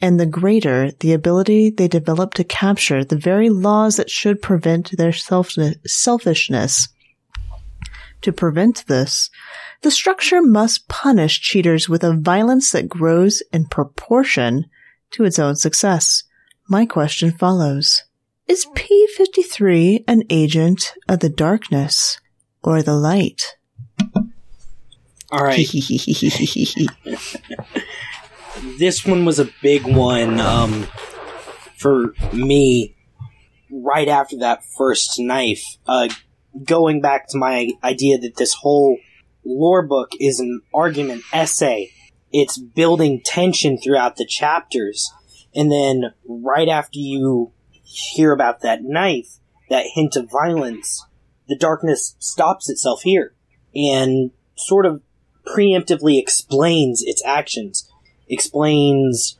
and the greater the ability they develop to capture the very laws that should prevent their self- selfishness. To prevent this, the structure must punish cheaters with a violence that grows in proportion to its own success. My question follows. Is P53 an agent of the darkness or the light? All right. this one was a big one um, for me right after that first knife. Uh, going back to my idea that this whole lore book is an argument essay, it's building tension throughout the chapters. And then right after you hear about that knife, that hint of violence, the darkness stops itself here and sort of preemptively explains its actions explains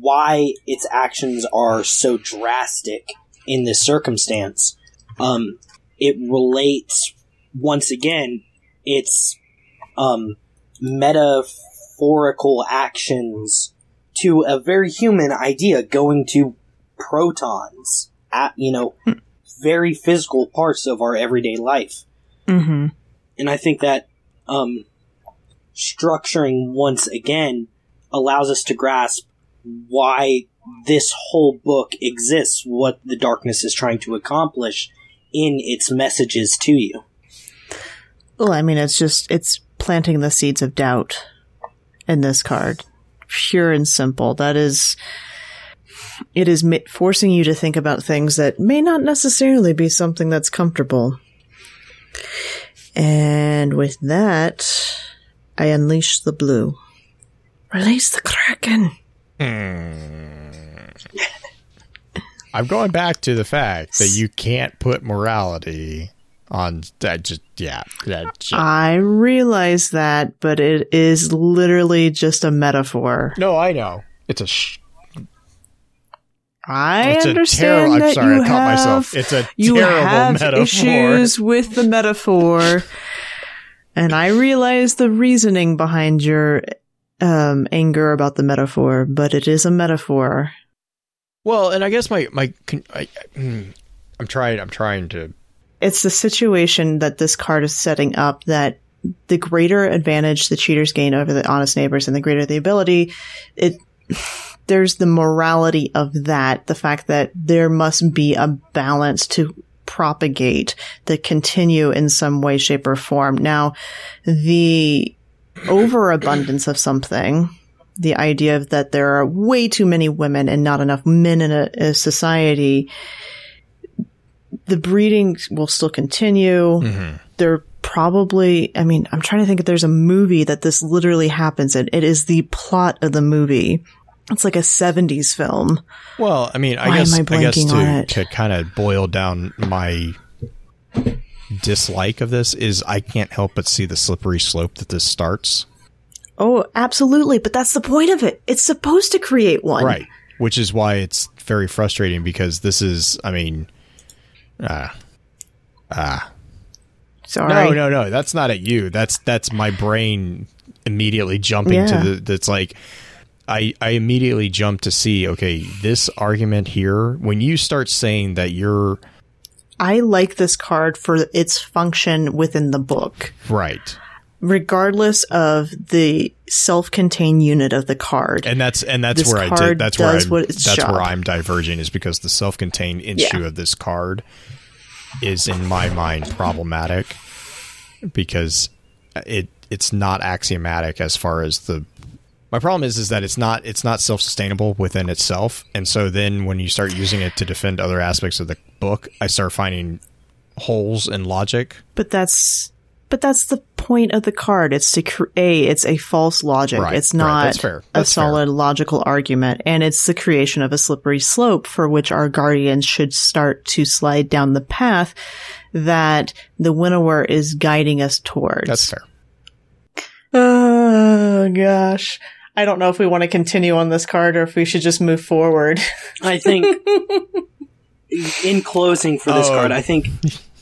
why its actions are so drastic in this circumstance. Um, it relates once again its um, metaphorical actions to a very human idea going to protons at you know very physical parts of our everyday life Mm-hmm. and i think that um, structuring once again allows us to grasp why this whole book exists, what the darkness is trying to accomplish in its messages to you. Well, I mean, it's just, it's planting the seeds of doubt in this card. Pure and simple. That is, it is ma- forcing you to think about things that may not necessarily be something that's comfortable. And with that, I unleash the blue. Release the Kraken! Hmm. I'm going back to the fact that you can't put morality on that. Just yeah, that just, I realize that, but it is literally just a metaphor. no, I know it's a. Sh- I It's a understand terrible- I'm that sorry, you I caught have, myself. It's a you terrible have metaphor. issues with the metaphor, and I realize the reasoning behind your um, anger about the metaphor, but it is a metaphor. well, and I guess my my I, mm, I'm trying. I'm trying to. It's the situation that this card is setting up that the greater advantage the cheaters gain over the honest neighbors and the greater the ability, it there's the morality of that, the fact that there must be a balance to propagate, to continue in some way, shape, or form. Now, the overabundance of something, the idea that there are way too many women and not enough men in a, a society, the breeding will still continue. Mm-hmm. There probably, I mean, I'm trying to think if there's a movie that this literally happens in. It is the plot of the movie. It's like a 70s film. Well, I mean, I Why guess I I, guess to to kind of boil down my dislike of this is I can't help but see the slippery slope that this starts. Oh, absolutely. But that's the point of it. It's supposed to create one. Right. Which is why it's very frustrating because this is, I mean, ah, ah. Sorry. No, no, no. That's not at you. That's that's my brain immediately jumping Yeah. to the. That's like, I I immediately jump to see. Okay, this argument here. When you start saying that you're I like this card for its function within the book, right, regardless of the self-contained unit of the card. and that's and that's This where I did. That's where I'm, that's job. where I'm diverging is because the self-contained issue Yeah. of this card is in my mind problematic because it it's not axiomatic as far as the my problem is is that it's not it's not self-sustainable within itself and so then when you start using it to defend other aspects of the book i start finding holes in logic But that's but that's the point of the card. It's to create. It's a false logic. Right, It's right, not that's a That's fair. solid logical argument, and it's the creation of a slippery slope for which our guardians should start to slide down the path that the winnower is guiding us towards. that's fair Oh gosh. I don't know if we want to continue on this card or if we should just move forward. I think in closing for this Oh. card, I think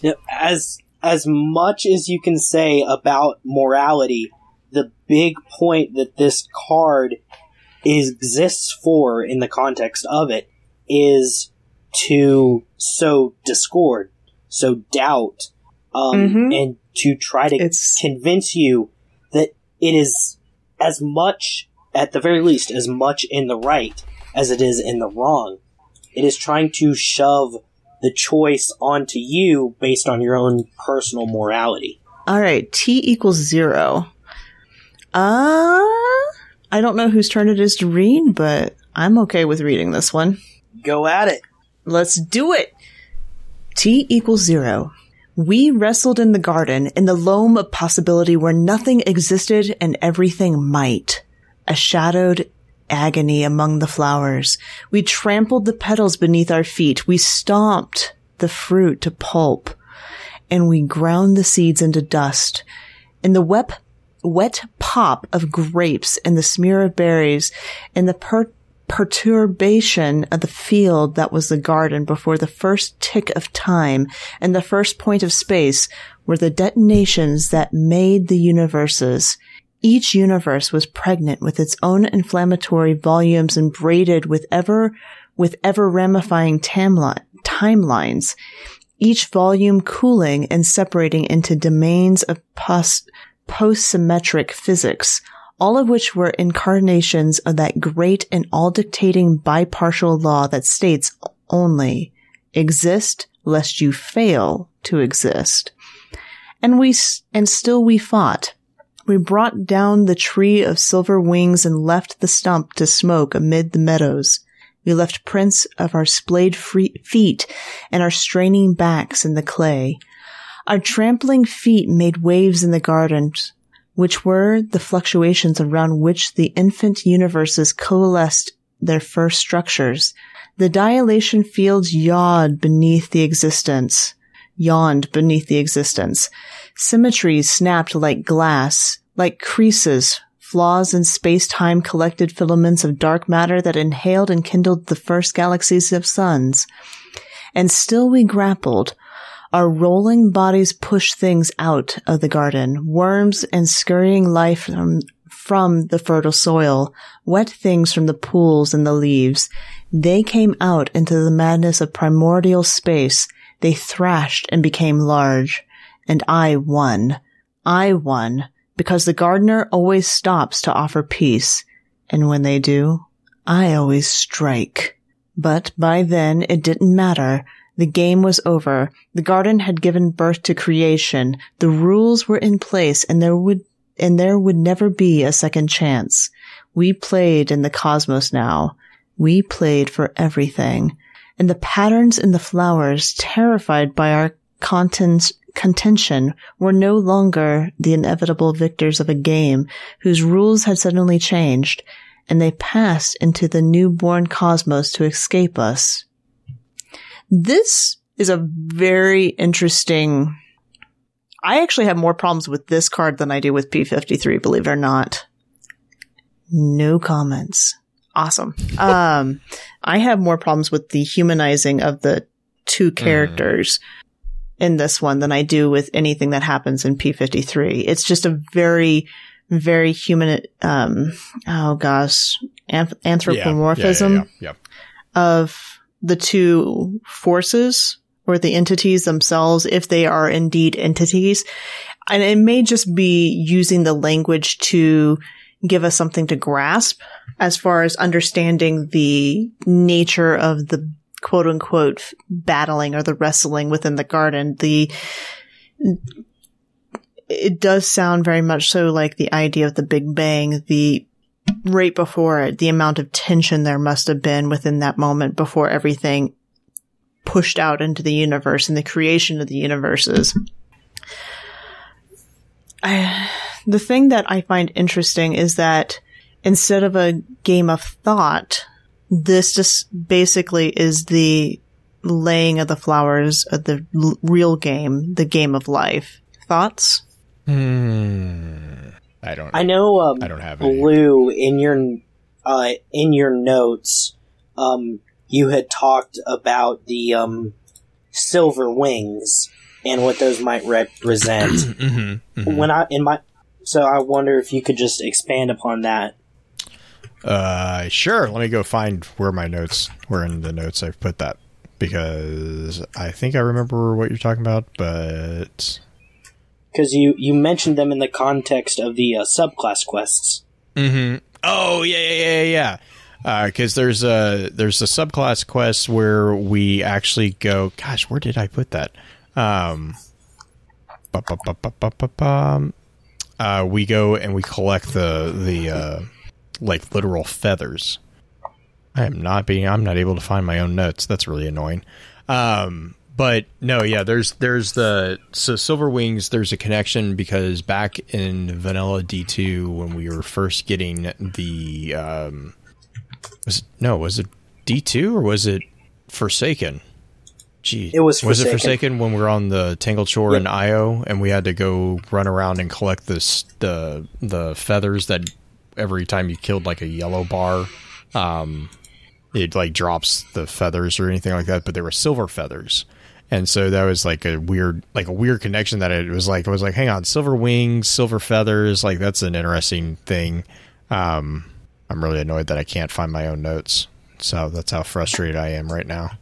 you know, as as much as you can say about morality, the big point that this card is, exists for in the context of it is to sow discord, sow doubt, um, Mhm. and to try to It's- convince you that it is as much, at the very least, as much in the right as it is in the wrong. It is trying to shove the choice onto you based on your own personal morality. All right, t equals zero. Uh, I don't know whose turn it is to read, but I'm okay with reading this one. Go at it. Let's do it. T equals zero. We wrestled in the garden in the loam of possibility where nothing existed and everything might. A shadowed agony among the flowers. We trampled the petals beneath our feet. We stomped the fruit to pulp and we ground the seeds into dust. In the wet, wet pop of grapes and the smear of berries and the per- perturbation of the field that was the garden before the first tick of time and the first point of space were the detonations that made the universes. Each universe was pregnant with its own inflammatory volumes and braided with ever, with ever ramifying tamli- timelines each volume cooling and separating into domains of post post-symmetric physics, all of which were incarnations of that great and all-dictating bipartial law that states only exist lest you fail to exist. And we, and still we fought. We brought down the tree of silver wings and left the stump to smoke amid the meadows. We left prints of our splayed feet and our straining backs in the clay. Our trampling feet made waves in the gardens, which were the fluctuations around which the infant universes coalesced their first structures. The dilation fields yawed beneath the existence, yawned beneath the existence. Symmetries snapped like glass, like creases, flaws in space-time collected filaments of dark matter that inhaled and kindled the first galaxies of suns. And still we grappled. Our rolling bodies pushed things out of the garden, worms and scurrying life from, from the fertile soil, wet things from the pools and the leaves. They came out into the madness of primordial space. They thrashed and became large. And I won. I won because the gardener always stops to offer peace. And when they do, I always strike. But by then it didn't matter. The game was over. The garden had given birth to creation. The rules were in place and there would, and there would never be a second chance. We played in the cosmos now. We played for everything. And the patterns in the flowers, terrified by our contents, contention, were no longer the inevitable victors of a game whose rules had suddenly changed, and they passed into the newborn cosmos to escape us. This is a very interesting I actually have more problems with this card than I do with P53, believe it or not. No comments. Awesome. Um, I have more problems with the humanizing of the two characters in this one than I do with anything that happens in P53. It's just a very, very human, um, oh gosh, anth- anthropomorphism Yeah, yeah, yeah, of the two forces or the entities themselves, if they are indeed entities. And it may just be using the language to give us something to grasp as far as understanding the nature of the quote unquote battling or the wrestling within the garden. The, it does sound very much so like the idea of the Big Bang, the right before it, the amount of tension there must have been within that moment before everything pushed out into the universe and the creation of the universes. I, the thing that I find interesting is that instead of a game of thought, this just basically is the laying of the flowers of the l- real game, the game of life. Thoughts? Hmm. I don't. I know, um, I don't have any. Blue in your uh, in your notes. Um, you had talked about the um, silver wings and what those might represent. Mhm, mhm. when I in my so I wonder if you could just expand upon that. Uh, sure. Let me go find where my notes, where in the notes I've put that, because I think I remember what you're talking about, but Because you, you mentioned them in the context of the uh, subclass quests. Mm-hmm. Oh yeah, yeah, yeah, yeah. Because there's a there's a subclass quest where we actually go. Gosh, where did I put that? Um, bu- bu- bu- uh, we go and we collect the the uh, like literal feathers. I am not being. I'm not able to find my own notes. That's really annoying. Um, but no, yeah. There's there's the so silver wings. There's a connection because back in Vanilla D two when we were first getting the um, was it, no was it D two or was it Forsaken? Gee, It was Was it Forsaken. Forsaken when we were on the Tangled Shore in Io and we had to go run around and collect this the the feathers that every time you killed like a yellow bar, um, it like drops the feathers or anything like that, but they were silver feathers. And so that was like a weird, like a weird connection that it was like, I was like, hang on, silver wings, silver feathers, like that's an interesting thing. Um, I'm really annoyed that I can't find my own notes. So that's how frustrated I am right now.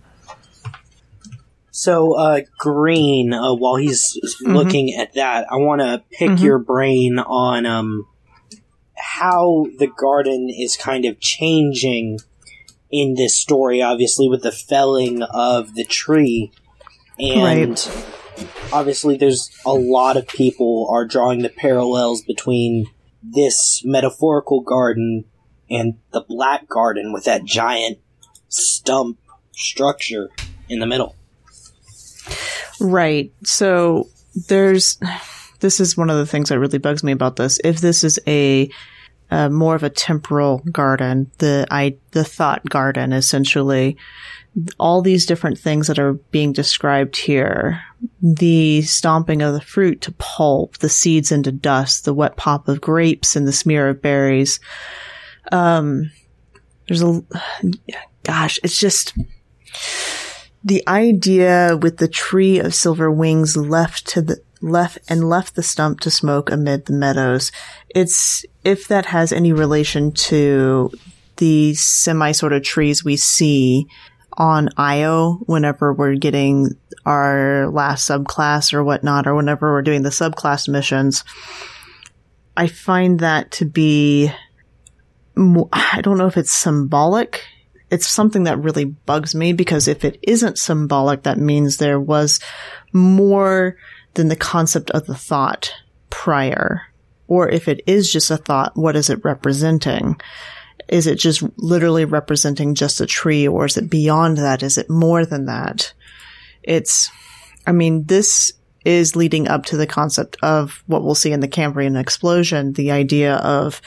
So, uh, Green, uh, while he's looking at that, I want to pick Mhm. your brain on um, how the garden is kind of changing in this story, obviously, with the felling of the tree. And obviously, there's a lot of people are drawing the parallels between this metaphorical garden and the black garden with that giant stump structure in the middle. Right. So there's, this is one of the things that really bugs me about this. If this is a, uh, more of a temporal garden, the I the thought garden essentially, all these different things that are being described here, the stomping of the fruit to pulp, the seeds into dust, the wet pop of grapes and the smear of berries. Um, there's a, gosh, it's just, the idea with the tree of silver wings left to the left and left the stump to smoke amid the meadows. It's if that has any relation to the semi sort of trees we see on Io whenever we're getting our last subclass or whatnot, or whenever we're doing the subclass missions. I find that to be, I don't know if it's symbolic it's something that really bugs me because if it isn't symbolic, that means there was more than the concept of the thought prior. Or if it is just a thought, what is it representing? Is it just literally representing just a tree or is it beyond that? Is it more than that? It's, I mean, this is leading up to the concept of what we'll see in the Cambrian explosion, the idea of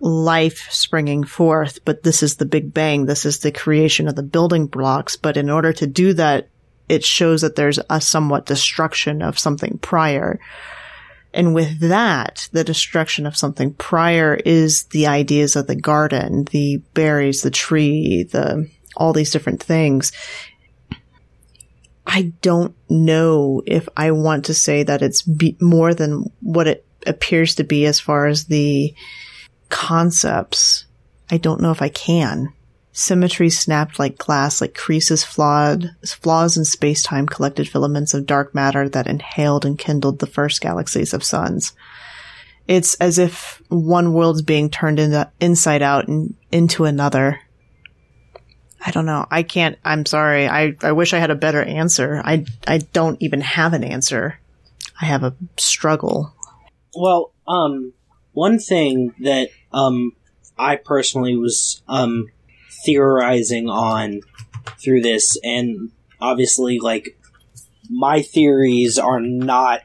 life springing forth, but this is the Big Bang. This is the creation of the building blocks. But in order to do that it shows that there's a somewhat destruction of something prior. And with that, the destruction of something prior is the ideas of the garden, the berries, the tree, the, all these different things. I don't know if I want to say that it's be- more than what it appears to be as far as the concepts. I don't know if I can. Symmetry snapped like glass, like creases flawed, flaws in space-time collected filaments of dark matter that inhaled and kindled the first galaxies of suns. It's as if one world's being turned into, inside out and into another. I don't know. I can't, I'm sorry. I, I wish I had a better answer. I, I don't even have an answer. I have a struggle. Well, um, one thing that, um, I personally was, um, theorizing on through this, and obviously, like, my theories are not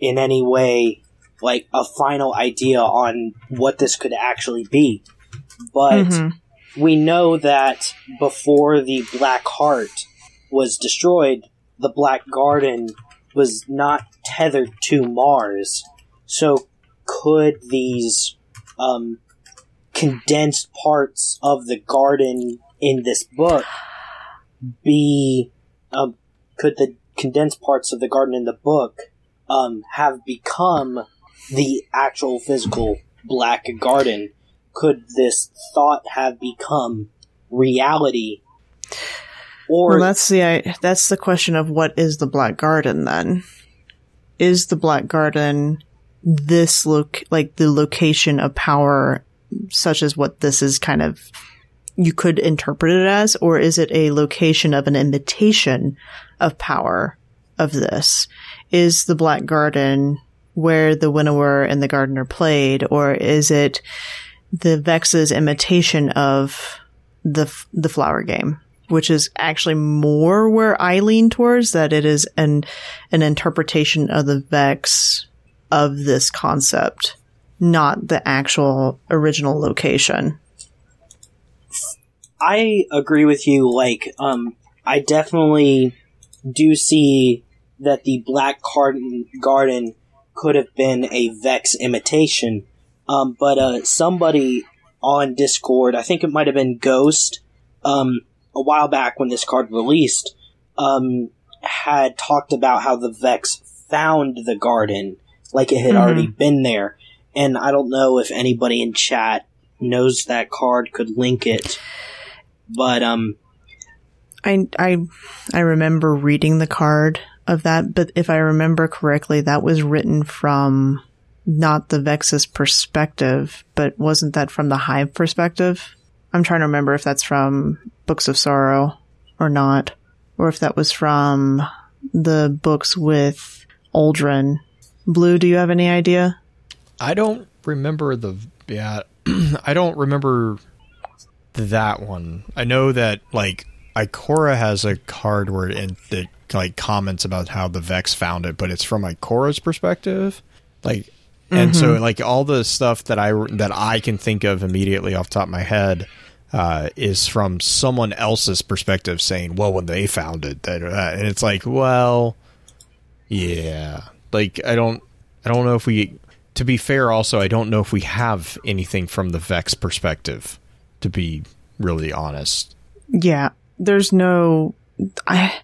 in any way like a final idea on what this could actually be. But Mm-hmm. we know that before the Black Heart was destroyed, the Black Garden was not tethered to Mars. So could these um, condensed parts of the garden in this book be um, could the condensed parts of the garden in the book um, have become the actual physical black garden could this thought have become reality or Well, that's the I, that's the question of what is the Black Garden then? Is the Black Garden this look like the location of power, such as what this is kind of you could interpret it as, or is it a location of an imitation of power of this? Is the Black Garden where the winnower and the gardener played, or is it the Vex's imitation of the the flower game? which is actually more where I lean towards that it is an an interpretation of the Vex of this concept, not the actual original location. I agree with you. Like, um, I definitely do see that the Black Garden Garden could have been a Vex imitation. Um, but uh, somebody on Discord, I think it might have been Ghost, um, a while back when this card released, um, had talked about how the Vex found the garden, like it had Mhm. already been there. And I don't know if anybody in chat knows that card, could link it. But um, I I I remember reading the card of that, but if I remember correctly, that was written from not the Vex's perspective, but wasn't that from the Hive perspective? I'm trying to remember if that's from Books of Sorrow or not, or if that was from the books with Aldrin. Blue, do you have any idea? I don't remember the yeah. I don't remember that one. I know that like Ikora has a card where it that like comments about how the Vex found it, but it's from Ikora's perspective. Like, and so like all the stuff that I that I can think of immediately off the top of my head uh, is from someone else's perspective, saying, "Well, when they found it, that," that," and it's like, well, yeah, like I don't, I don't know if we. To be fair, also, I don't know if we have anything from the Vex perspective. To be really honest, Yeah, there's no, I,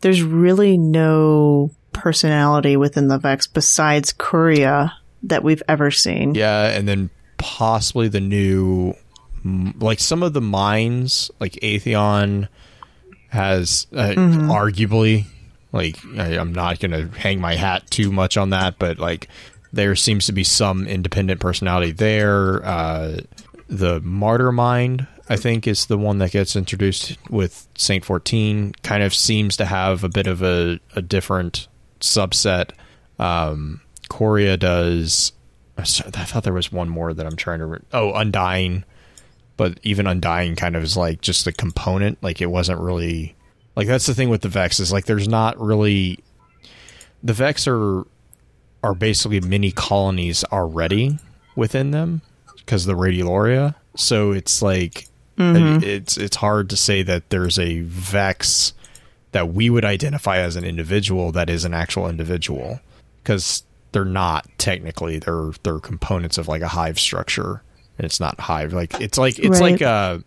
there's really no personality within the Vex besides Quria that we've ever seen. yeah, and then possibly the new, like some of the minds, like Atheon has uh, arguably, like I, I'm not gonna hang my hat too much on that, but like there seems to be some independent personality there. Uh, the Martyr Mind, I think, is the one that gets introduced with Saint 14. Kind of seems to have a bit of a, a different subset. Um, Quria does. I thought there was one more that I'm trying to. Re- oh, Undying. But even Undying kind of is like just a component. Like it wasn't really. Like that's the thing with the Vex is like there's not really. The Vex are are basically mini colonies already within them because the radiolaria. So it's like it's it's hard to say that there's a Vex that we would identify as an individual that is an actual individual because they're not technically they're they're components of like a hive structure and it's not hive like it's like it's Right. like uh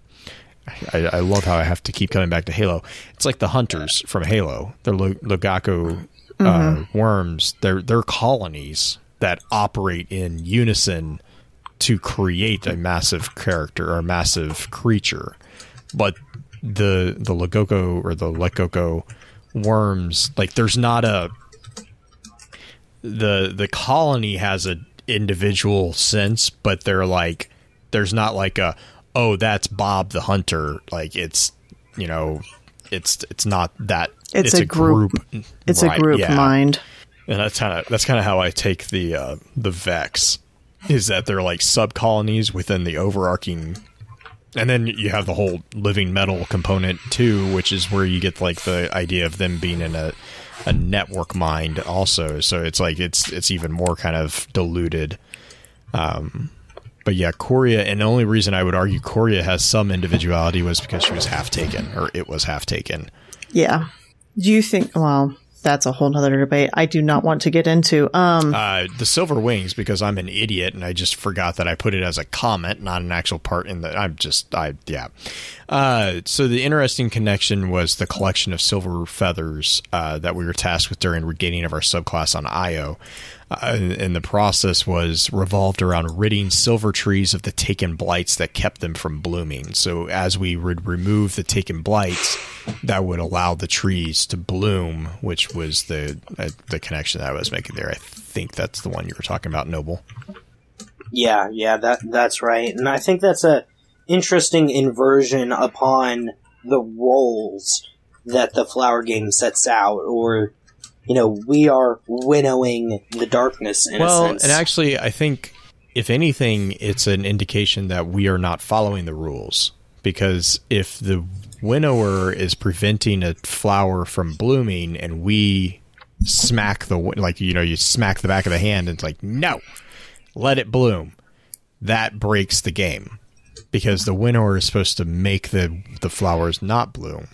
I, I love how I have to keep coming back to Halo. It's like the hunters from Halo. They're Lekgolo uh, worms. They're they're colonies that operate in unison to create a massive character or a massive creature. But the the Lekgolo or the Lekgolo worms, like there's not a the the colony has a individual sense, but they're like there's not like a oh that's Bob the hunter. Like it's you know it's it's not that It's a group- It's Right, a group yeah. mind. And that's kind of that's kind of how I take the uh, the Vex, is that they're like sub colonies within the overarching, and then you have the whole living metal component too, which is where you get like the idea of them being in a a network mind also. So it's like it's it's even more kind of diluted. Um, but yeah, Quria, and the only reason I would argue Quria has some individuality was because she was half taken, or it was half taken. Yeah. Do you think? Well, that's a whole nother debate. I do not want to get into. Um. Uh, the silver wings because I'm an idiot and I just forgot that I put it as a comment, not an actual part in the. I'm just I yeah. Uh, so the interesting connection was the collection of silver feathers uh, that we were tasked with during regaining of our subclass on Io. Uh, and, the process was revolved around ridding silver trees of the taken blights that kept them from blooming. So as we would remove the taken blights, that would allow the trees to bloom, which was the uh, the connection that I was making there. I think that's the one you were talking about, Noble. Yeah, yeah, that that's right, and I think that's a interesting inversion upon the roles that the flower game sets out, or you know, we are winnowing the darkness in a well, sense. and actually, I think if anything, it's an indication that we are not following the rules. Because if the winnower is preventing a flower from blooming and we smack the like you know you smack the back of the hand and it's like no let it bloom that breaks the game. Because the winnower is supposed to make the the flowers not bloom.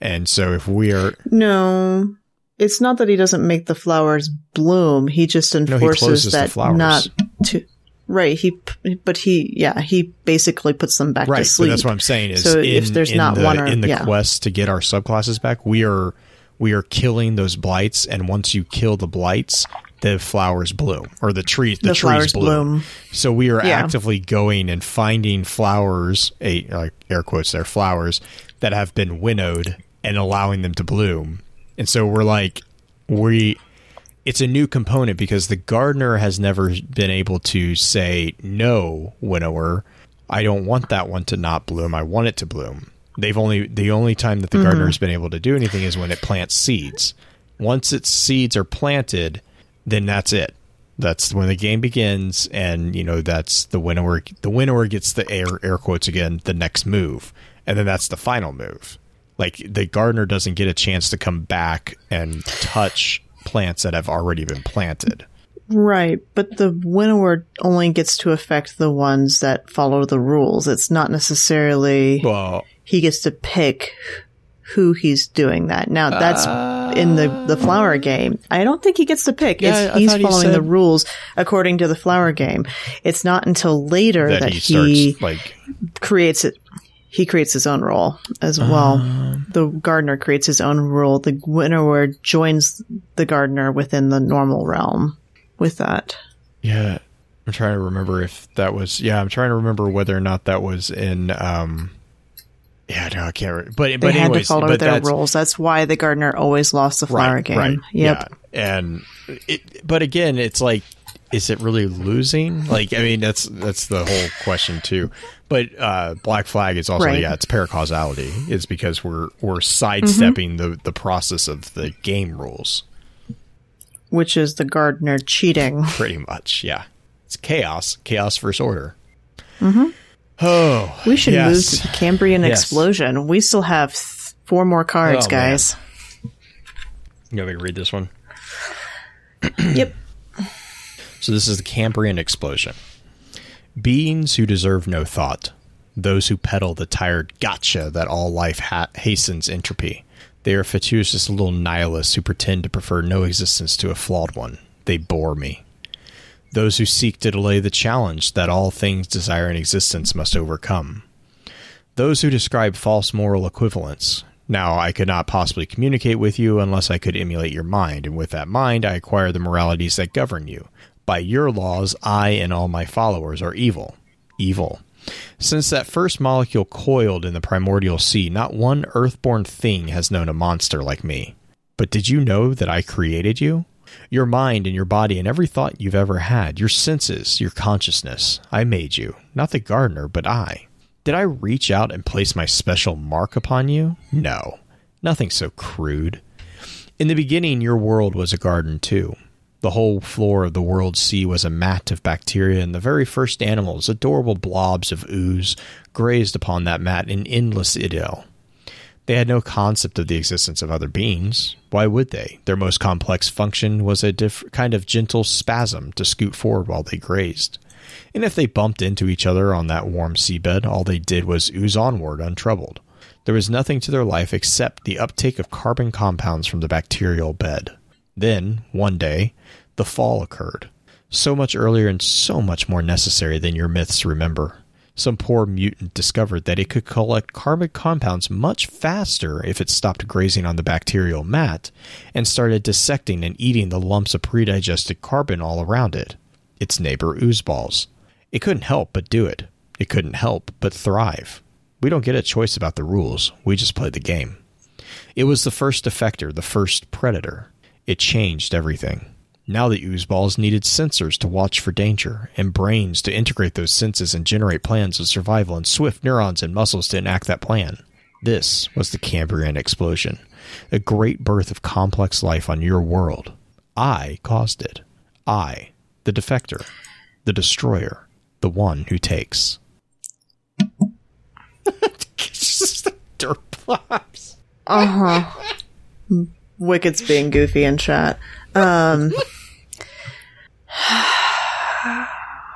And so if we are No, it's not that he doesn't make the flowers bloom. He just enforces closes the that flowers. not to. Right. He, but he, yeah, he basically puts them back right to sleep. that's what i'm saying is So in, if there's not the, one or- in the yeah. quest to get our subclasses back we are we are killing those blights and once you kill the blights the flowers bloom or the trees the, The trees flowers bloom. bloom. so we are Yeah. actively going and finding flowers a like air quotes there flowers that have been winnowed and allowing them to bloom and so we're like we it's a new component because the gardener has never been able to say no winnower i don't want that one to not bloom. I want it to bloom. They've only the only time that the mm-hmm. gardener has been able to do anything is when it plants seeds. Once its seeds are planted then that's it. That's when the game begins and you know that's the winnower the winnower gets the air air quotes again the next move. And then that's the final move like the gardener doesn't get a chance to come back and touch plants that have already been planted Right, but the winnower only gets to affect the ones that follow the rules. It's not necessarily well he gets to pick who he's doing that. Now that's in the the flower game. I don't think he gets to pick. Yeah, it's, he's he following said- the rules according to the flower game. It's not until later that, that, he he, starts like creates it. He creates his own role as well. Um. the gardener creates his own rule. The winnower joins the gardener within the normal realm with that. yeah i'm trying to remember if that was yeah i'm trying to remember whether or not that was in um yeah no i can't re- but They but had anyways to follow but their that's, rules. That's why the gardener always lost the flower game. Yep. Yeah. And it, but again, it's like, is it really losing? Like, I mean, that's that's the whole question too. But uh, Black Flag is also Right. yeah, it's paracausality. It's because we're we're sidestepping Mm-hmm. the the process of the game rules, Which is the gardener cheating. pretty much. Yeah, it's chaos, chaos versus order. Mm-hmm. Oh, We should move to the Cambrian Yes. explosion. We still have th- four more cards, Oh, man. guys. You want me to read this one? Yep. So this is the Cambrian explosion. Beings who deserve no thought, those who peddle the tired gotcha that all life ha- hastens entropy, They are fatuous little nihilists who pretend to prefer no existence to a flawed one. They bore me. Those who seek to delay the challenge that all things desire in existence must overcome. Those who describe false moral equivalence. Now, I could not possibly communicate with you unless I could emulate your mind, and with that mind I acquire the moralities that govern you. By your laws, I and all my followers are evil. Evil. Since that first molecule coiled in the primordial sea, not one earthborn thing has known a monster like me. But did you know that I created you? Your mind and your body and every thought you've ever had, your senses, your consciousness. I made you. Not the gardener, but I. Did I reach out and place my special mark upon you? No. Nothing so crude. In the beginning, your world was a garden too. The whole floor of the world sea was a mat of bacteria, and the very first animals, adorable blobs of ooze, grazed upon that mat in endless idyll. They had no concept of the existence of other beings. Why would they? Their most complex function was a diff- kind of gentle spasm to scoot forward while they grazed. And if they bumped into each other on that warm seabed, all they did was ooze onward untroubled. There was nothing to their life except the uptake of carbon compounds from the bacterial bed. Then, one day, the fall occurred. So much earlier and so much more necessary than your myths remember some poor mutant discovered that it could collect carbon compounds much faster if it stopped grazing on the bacterial mat and started dissecting and eating the lumps of predigested carbon all around it, its neighbor oozeballs. It couldn't help but do it. It couldn't help but thrive. We don't get a choice about the rules, we just play the game. It was the first defector, the first predator. It changed everything. Now the oozeballs needed sensors to watch for danger, and brains to integrate those senses and generate plans of survival, and swift neurons and muscles to enact that plan. This was the Cambrian explosion, a great birth of complex life on your world. I caused it. I, the defector, the destroyer, the one who takes. Dirt plops. Uh huh. Wicked's being goofy in chat. Um.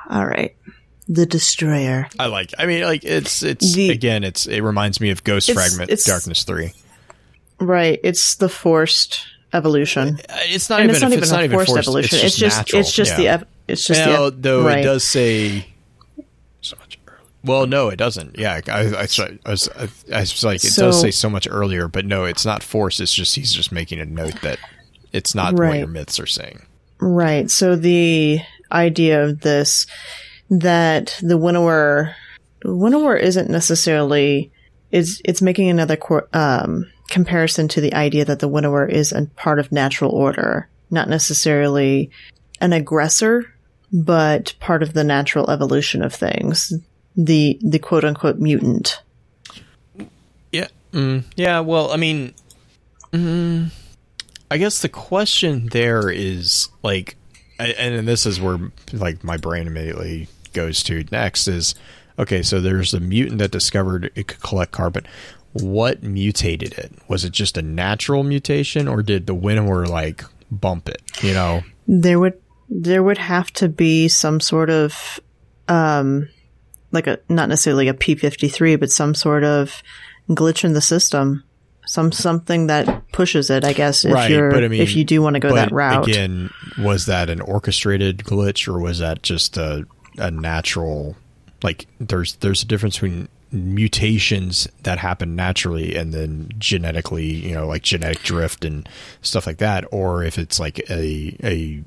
All right. The Destroyer. I like. I mean, like it's it's The- again. It's it reminds me of Ghost It's- Fragment it's- Darkness Three. Right. It's the forced evolution. Uh, It's not and even. it's not even it's not even forced, forced evolution. It's just, natural. it's just yeah. the ev- it's just Well, the though right. it does say so much earlier. Well, no, it doesn't. Yeah, I, I, I, was, I was like, it So- does say so much earlier, but no, it's not force. It's just he's just making a note that it's not what your myths are saying. Right. So the idea of this that the winnower winnower isn't necessarily is it's making another um, comparison to the idea that the winnower is a part of natural order, not necessarily an aggressor, but part of the natural evolution of things. The the quote unquote mutant. Yeah. Mm, yeah. Well, I mean, mm, I guess the question there is like, a- and this is where like my brain immediately goes to next is okay. So there's a mutant that discovered it could collect carbon. What mutated it? Was it just a natural mutation, or did the winnower like bump it? You know. There would there would have to be some sort of um like a not necessarily a P53 but some sort of glitch in the system. Some something that pushes it, I guess, if Right, you're I mean, if you do want to go that route. Again, was that an orchestrated glitch or was that just a a natural like there's there's a difference between mutations that happen naturally and then genetically, you know, like genetic drift and stuff like that, or if it's like a a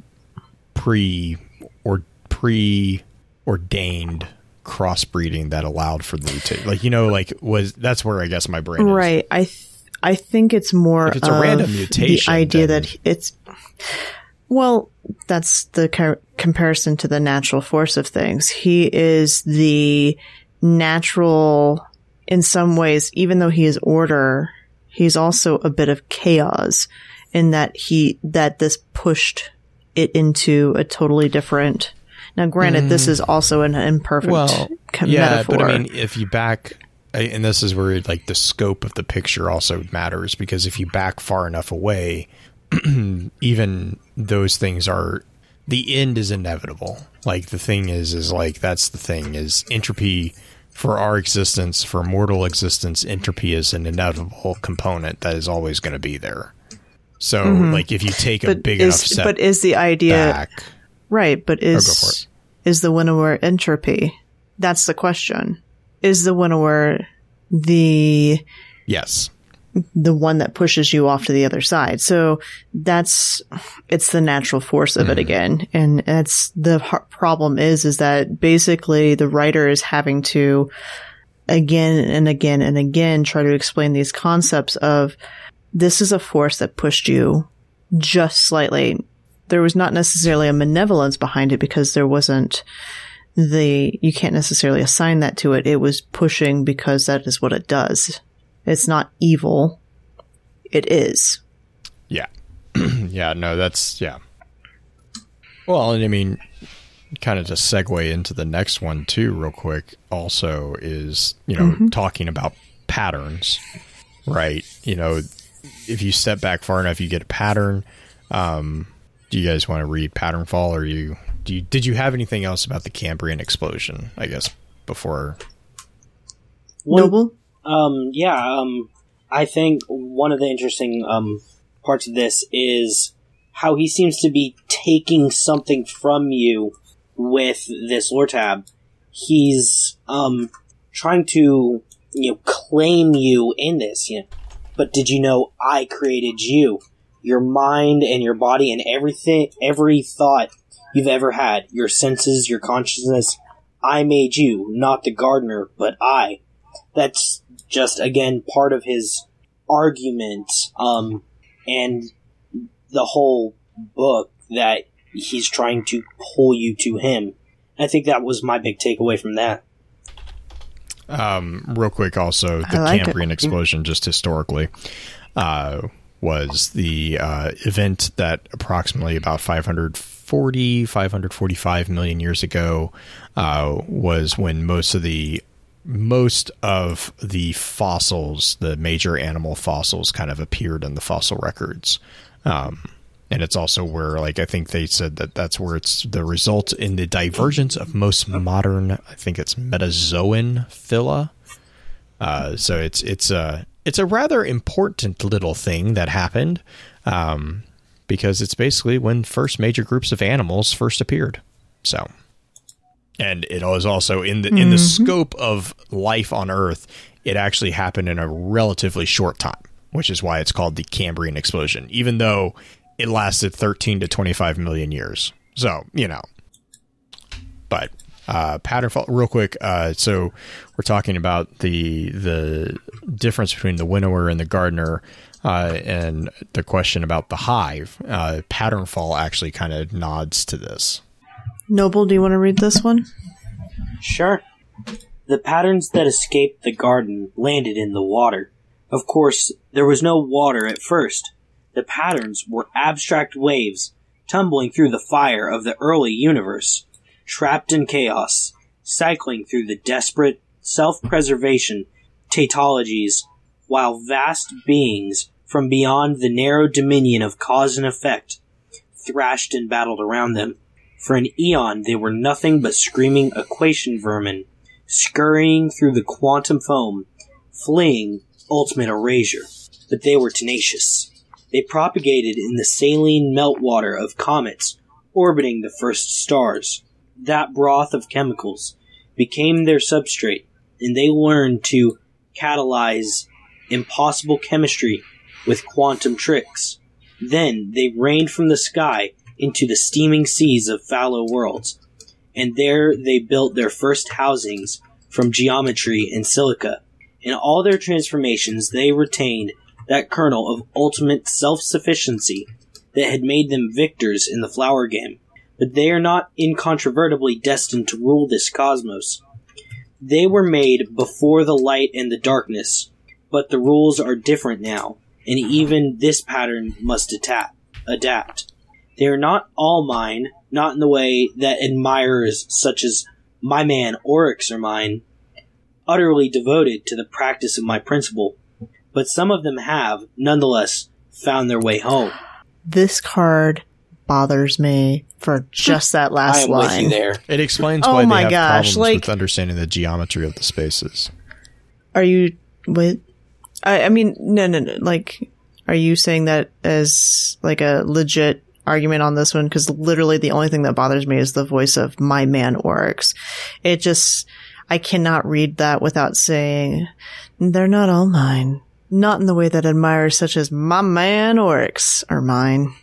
pre or pre ordained crossbreeding that allowed for the mutation. Like you know, like was that's where I guess my brain is. Right. I th- I think it's more If it's a of random mutation, the idea then- that it's well, that's the comparison to the natural force of things. He is the natural in some ways, even though he is order, he's also a bit of chaos in that he that this pushed it into a totally different now granted this is mm. also an imperfect well, co- yeah, metaphor. but I mean, if you back, and this is where like the scope of the picture also matters because if you back far enough away, even those things are the end is inevitable. Like the thing is, is like that's the thing is entropy for our existence, for mortal existence, entropy is an inevitable component that is always going to be there. So, mm-hmm. like, if you take a But big enough step but is the idea back, right? But Oh, is is the winnower entropy? That's the question. Is the winnower the yes, the one that pushes you off to the other side. So that's, it's the natural force of it mm-hmm. again. And that's the problem is, is that basically the writer is having to again and again and again try to explain these concepts of this is a force that pushed you just slightly. There was not necessarily a malevolence behind it because there wasn't the, you can't necessarily assign that to it. It was pushing because that is what it does. It's not evil. It is. yeah, yeah. No, that's yeah. Well, and I mean, kind of to segue into the next one too, real quick. Also, is you know talking about patterns, right? You know, if you step back far enough, you get a pattern. Um, do you guys want to read pattern fall, or you do? You, did you have anything else about the Cambrian explosion? I guess before. One- Noble? Um, yeah, um, I think one of the interesting, um, parts of this is how he seems to be taking something from you with this lore tab. He's, um, trying to, you know, claim you in this, you know. But did you know I created you? Your mind and your body and everything, every thought you've ever had, your senses, your consciousness. I made you, not the gardener, but I that's just again part of his argument um and the whole book that he's trying to pull you to him i think that was my big takeaway from that Um, real quick, also the I like it. Cambrian explosion, just historically, uh, was the uh, event that approximately about 540, 545 million years ago uh, was when most of the most of the fossils, the major animal fossils, kind of appeared in the fossil records. Um, and it's also where, like, I think they said that that's where it's the result in the divergence of most modern, I think it's metazoan phyla. Uh, so it's it's a it's a rather important little thing that happened, um, because it's basically when first major groups of animals first appeared. So, and it was also in the in the scope of life on Earth, it actually happened in a relatively short time, which is why it's called the Cambrian explosion, even though it lasted 13 to 25 million years. So, you know. But uh, pattern fault, real quick. Uh, so we're talking about the the difference between the winnower and the gardener, uh, and the question about the hive. Uh, pattern fall actually kind of nods to this. Noble, do you want to read this one? Sure. The patterns that escaped the garden landed in the water. Of course, there was no water at first. The patterns were abstract waves tumbling through the fire of the early universe, trapped in chaos, cycling through the desperate self preservation tautologies, while vast beings from beyond the narrow dominion of cause and effect thrashed and battled around them. For an eon, they were nothing but screaming equation vermin, scurrying through the quantum foam, fleeing ultimate erasure. But they were tenacious. They propagated in the saline meltwater of comets orbiting the first stars. That broth of chemicals became their substrate, and they learned to catalyze impossible chemistry with quantum tricks. Then they rained from the sky into the steaming seas of fallow worlds, and there they built their first housings from geometry and silica. In all their transformations, they retained that kernel of ultimate self sufficiency that had made them victors in the flower game. But they are not incontrovertibly destined to rule this cosmos. They were made before the light and the darkness, but the rules are different now, and even this pattern must adapt. adapt. They are not all mine, not in the way that admirers such as my man Oryx are mine, utterly devoted to the practice of my principle, but some of them have, nonetheless, found their way home. This card bothers me for just that I last am line. with you there. It explains Oh why my they have gosh, problems like- with understanding the geometry of the spaces. Are you with? I, I mean, no, no, no. Like, are you saying that as like a legit argument on this one? Because literally, the only thing that bothers me is the voice of my man Oryx. It just, I cannot read that without saying they're not all mine. Not in the way that admirers such as my man Oryx are mine.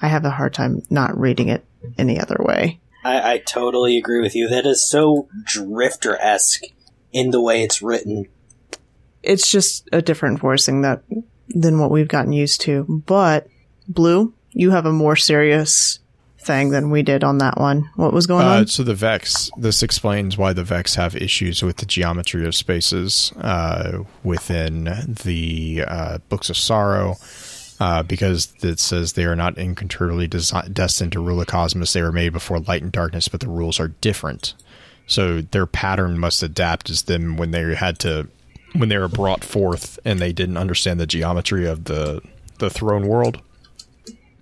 I have a hard time not reading it any other way. I, I totally agree with you. That is so drifter esque in the way it's written. it's just a different voicing that than what we've gotten used to. But Blue, you have a more serious thing than we did on that one. What was going Uh, on? so the Vex, this explains why the Vex have issues with the geometry of spaces uh, within the uh, Books of Sorrow, uh, because it says they are not incontrovertibly desi- destined to rule the cosmos. They were made before light and darkness, but the rules are different. So their pattern must adapt as them when they had to when they were brought forth and they didn't understand the geometry of the the throne world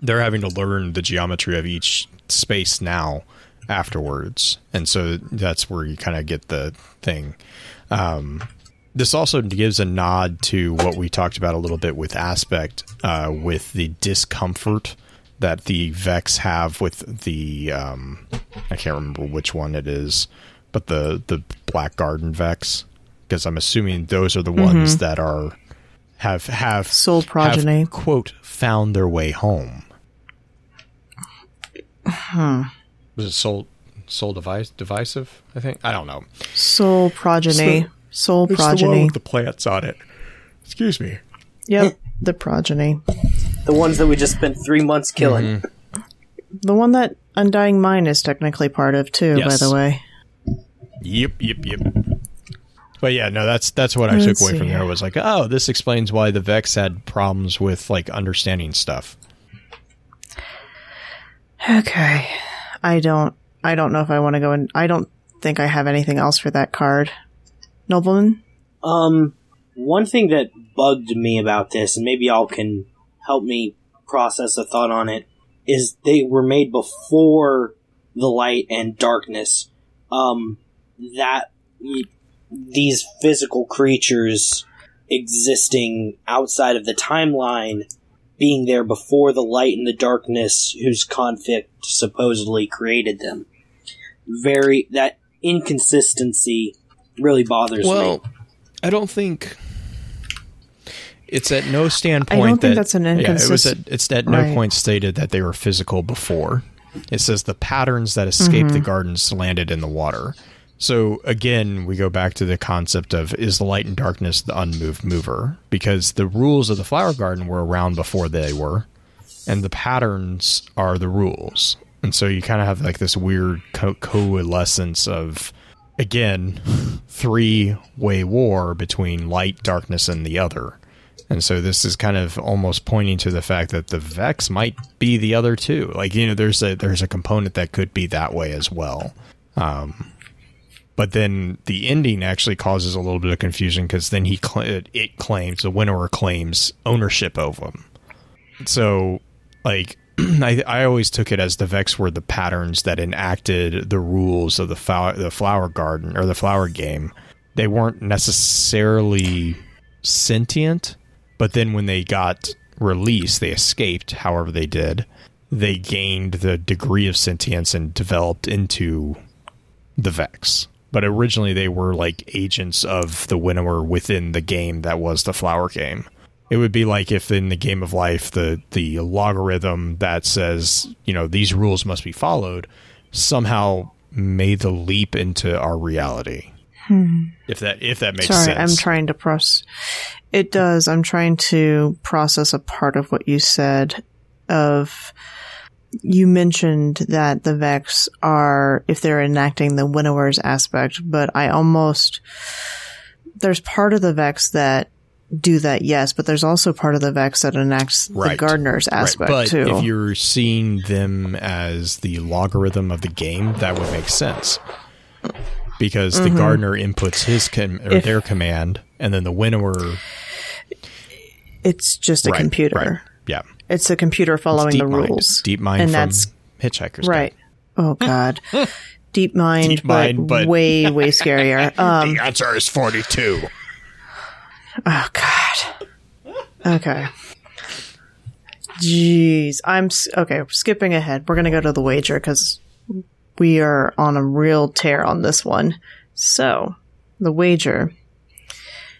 they're having to learn the geometry of each space now afterwards and so that's where you kind of get the thing um, this also gives a nod to what we talked about a little bit with aspect uh, with the discomfort that the vex have with the um, i can't remember which one it is but the the black garden vex because i'm assuming those are the ones that are have have Sol have, progeny. quote found their way home Huh. was it Sol Sol device divisive i think i don't know Sol Progeny. It's Sol It's the one progeny. with the plants on it excuse me Yep, the progeny. The ones that we just spent three months killing. Mm-hmm. The one that Undying Mind is technically part of too, by the way. Yep, yep, yep. But yeah, no, that's that's what I Let's took away see from there here. was like, oh, this explains why the Vex had problems with like understanding stuff. Okay. I don't I don't know if I want to go in I don't think I have anything else for that card. Nobleman? Um, one thing that bugged me about this, and maybe y'all can help me process a thought on it, is they were made before the light and darkness. Um, that these physical creatures existing outside of the timeline being there before the light and the darkness whose conflict supposedly created them. Very, that inconsistency really bothers me. I don't think it's at no standpoint. I don't think that- that's an yeah, it was at, it's at no Right. point stated that they were physical before. It says the patterns that escaped Mm-hmm. the gardens landed in the water. So again, we go back to the concept of is the light and darkness the unmoved mover? Because the rules of the flower garden were around before they were, and the patterns are the rules. And so you kind of have like this weird co- coalescence of, again, three way war between light, darkness, and the other. And so this is kind of almost pointing to the fact that the Vex might be the other two. Like you know, there's a there's a component that could be that way as well. Um, but then the ending actually causes a little bit of confusion because then he cl- it claims the winnower claims ownership of them. So, like, I I always took it as the Vex were the patterns that enacted the rules of the flower the flower garden or the flower game. They weren't necessarily sentient, but then when they got released, they escaped. However, they did. They gained the degree of sentience and developed into the Vex. But originally, they were like agents of the winnower within the game that was the flower game. It would be like if in the game of life, the the logarithm that says you know these rules must be followed somehow made the leap into our reality. Hmm. If that if that makes Sorry, sense. I'm trying to process. It does. I'm trying to process a part of what you said. Of you mentioned that the Vex are if they're enacting the winnower's aspect, but I almost there's part of the Vex that do that, yes, but there's also part of the Vex that enacts the Right. gardener's Right, aspect but too. if you're seeing them as the logarithm of the game, that would make sense. Because the gardener inputs his com- or Mm-hmm. If- their command, and then the winnower it's just a right, computer. right, yeah, It's a computer following Deep the Mind. rules. Deep Mind and from that's Hitchhiker's Guide. right. Oh God, Deep Mind, Deep but, Mind, but- way way scarier. Um, The answer is 42. Oh God. Okay. Jeez, I'm okay. Skipping ahead, we're gonna go to the wager because we are on a real tear on this one. So, the wager.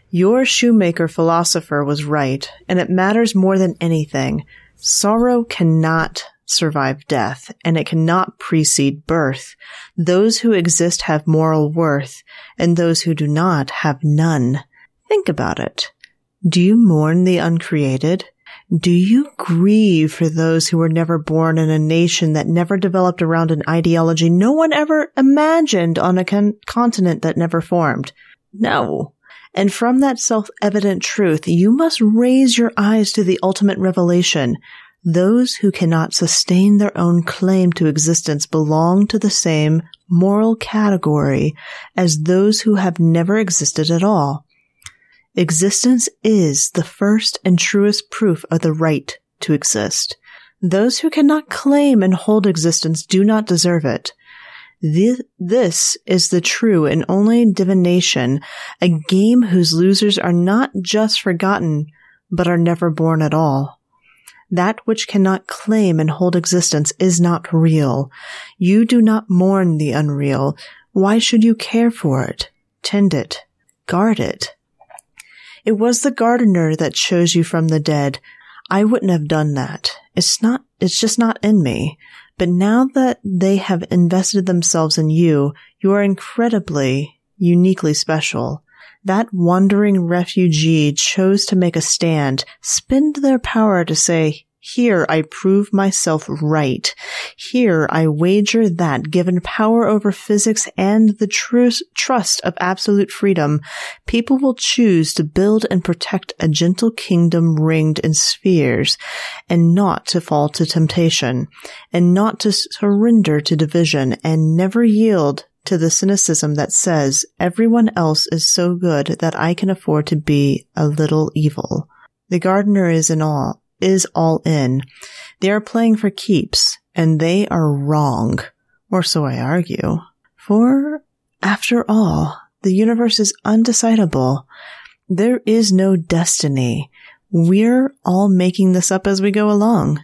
Your shoemaker philosopher was right, and it matters more than anything. Sorrow cannot survive death, and it cannot precede birth. Those who exist have moral worth, and those who do not have none. Think about it. Do you mourn the uncreated? Do you grieve for those who were never born in a nation that never developed around an ideology no one ever imagined on a con- continent that never formed? No. And from that self-evident truth, you must raise your eyes to the ultimate revelation. Those who cannot sustain their own claim to existence belong to the same moral category as those who have never existed at all. Existence is the first and truest proof of the right to exist. Those who cannot claim and hold existence do not deserve it. This is the true and only divination, a game whose losers are not just forgotten, but are never born at all. That which cannot claim and hold existence is not real. You do not mourn the unreal. Why should you care for it? Tend it. Guard it. It was the gardener that chose you from the dead. I wouldn't have done that. It's not, it's just not in me. But now that they have invested themselves in you, you are incredibly, uniquely special. That wandering refugee chose to make a stand, spend their power to say, here I prove myself right. Here I wager that given power over physics and the tru- trust of absolute freedom, people will choose to build and protect a gentle kingdom ringed in spheres and not to fall to temptation and not to surrender to division and never yield to the cynicism that says everyone else is so good that I can afford to be a little evil. The gardener is in all, is all in. They are playing for keeps and they are wrong. Or so I argue. For after all, the universe is undecidable. There is no destiny. We're all making this up as we go along.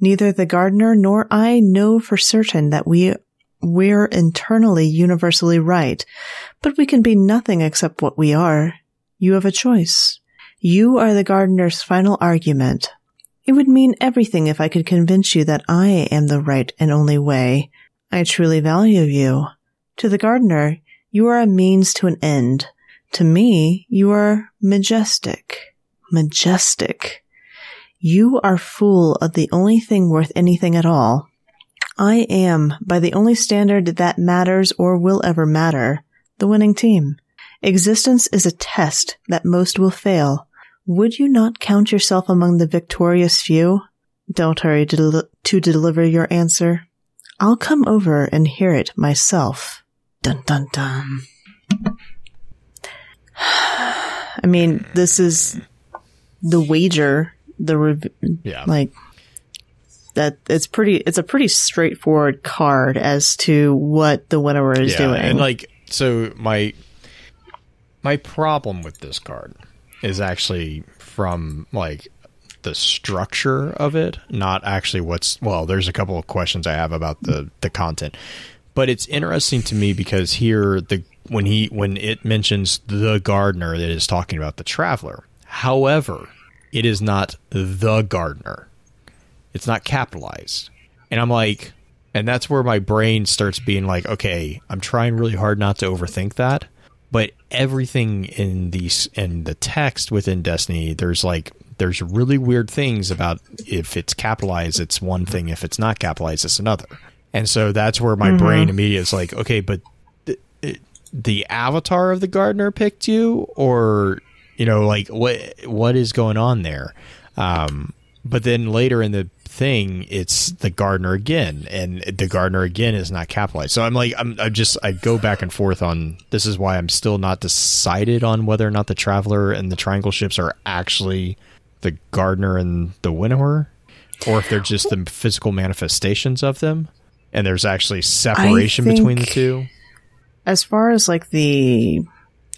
Neither the gardener nor I know for certain that we we're internally universally right, but we can be nothing except what we are. You have a choice. You are the gardener's final argument. It would mean everything if I could convince you that I am the right and only way. I truly value you. To the gardener, you are a means to an end. To me, you are majestic. Majestic. You are full of the only thing worth anything at all. I am, by the only standard that matters or will ever matter, the winning team. Existence is a test that most will fail. Would you not count yourself among the victorious few? Don't hurry to, del- to deliver your answer. I'll come over and hear it myself. Dun dun dun. I mean, this is the wager, the rev- Yeah. like that. It's pretty. It's a pretty straightforward card as to what the winnower is doing. And like so my my problem with this card is actually from like the structure of it, not actually what's well, there's a couple of questions I have about the the content. But it's interesting to me because here the when he when it mentions the gardener that is talking about the traveler. However, it is not the gardener. It's not capitalized. And I'm like, and that's where my brain starts being like, okay, I'm trying really hard not to overthink that. Everything in these in the text within Destiny, there's like there's really weird things about if it's capitalized, it's one thing. If it's not capitalized, it's another. And so that's where my brain immediately is like, okay, but the, it, the avatar of the gardener picked you, or you know, like what what is going on there? Um, but then later in the thing, it's the gardener again, and the gardener again is not capitalized. So I'm like, I'm I just I go back and forth on this is why I'm still not decided on whether or not the traveler and the triangle ships are actually the gardener and the winnower. or if they're just the physical manifestations of them, and there's actually separation between the two. as far as like the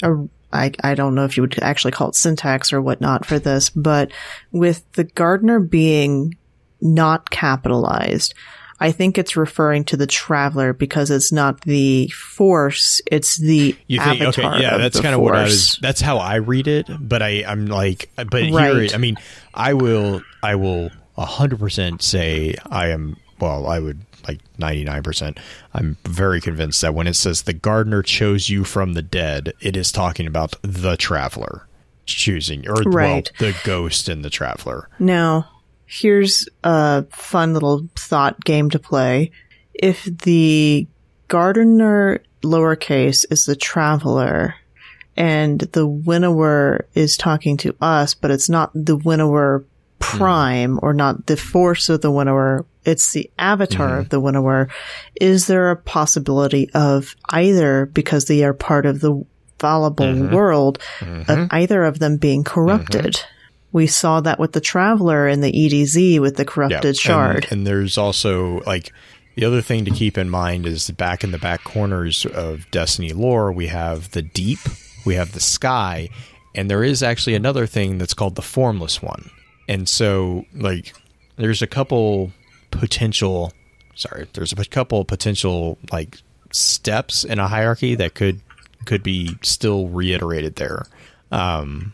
uh, I, I don't know if you would actually call it syntax or whatnot for this, but with the gardener being not capitalized, I think it's referring to the traveler because it's not the force, it's the You think avatar. okay? Yeah, that's kind of what I was. That's how I read it. But I, I'm like, but here, I mean, I will, I will hundred percent say I am. Well, I would like ninety nine percent. I'm very convinced that when it says the gardener chose you from the dead, it is talking about the traveler choosing, or Right. well, the ghost and the traveler. Now, here's a fun little thought game to play. If the gardener lowercase is the traveler and the winnower is talking to us, but it's not the winnower prime or not the force of the winnower, it's the avatar of mm-hmm. the winnower. Is there a possibility of either, because they are part of the fallible mm-hmm. world, of mm-hmm. either of them being corrupted? We saw that with the traveler in the EDZ with the corrupted and- shard. And, there's also like the other thing to keep in mind is back in the back corners of Destiny lore, we have the deep, we have the sky, and there is actually another thing that's called the formless one. And so, like, there's a couple potential, sorry, there's a couple potential like steps in a hierarchy that could could be still reiterated there. Um,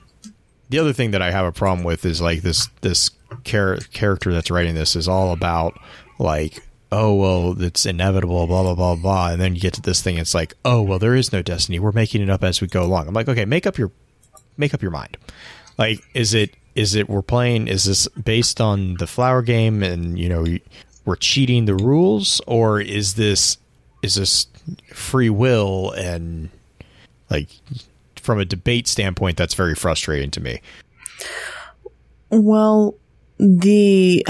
the other thing that I have a problem with is like this this char- character that's writing this is all about like oh well it's inevitable blah blah blah blah. And then you get to this thing it's like oh well there is no destiny. We're making it up as we go along. I'm like okay make up your make up your mind. Like is it is it we're playing is this based on the flower game and you know we're cheating the rules? Or is this is this free will and like from a debate standpoint that's very frustrating to me Well, the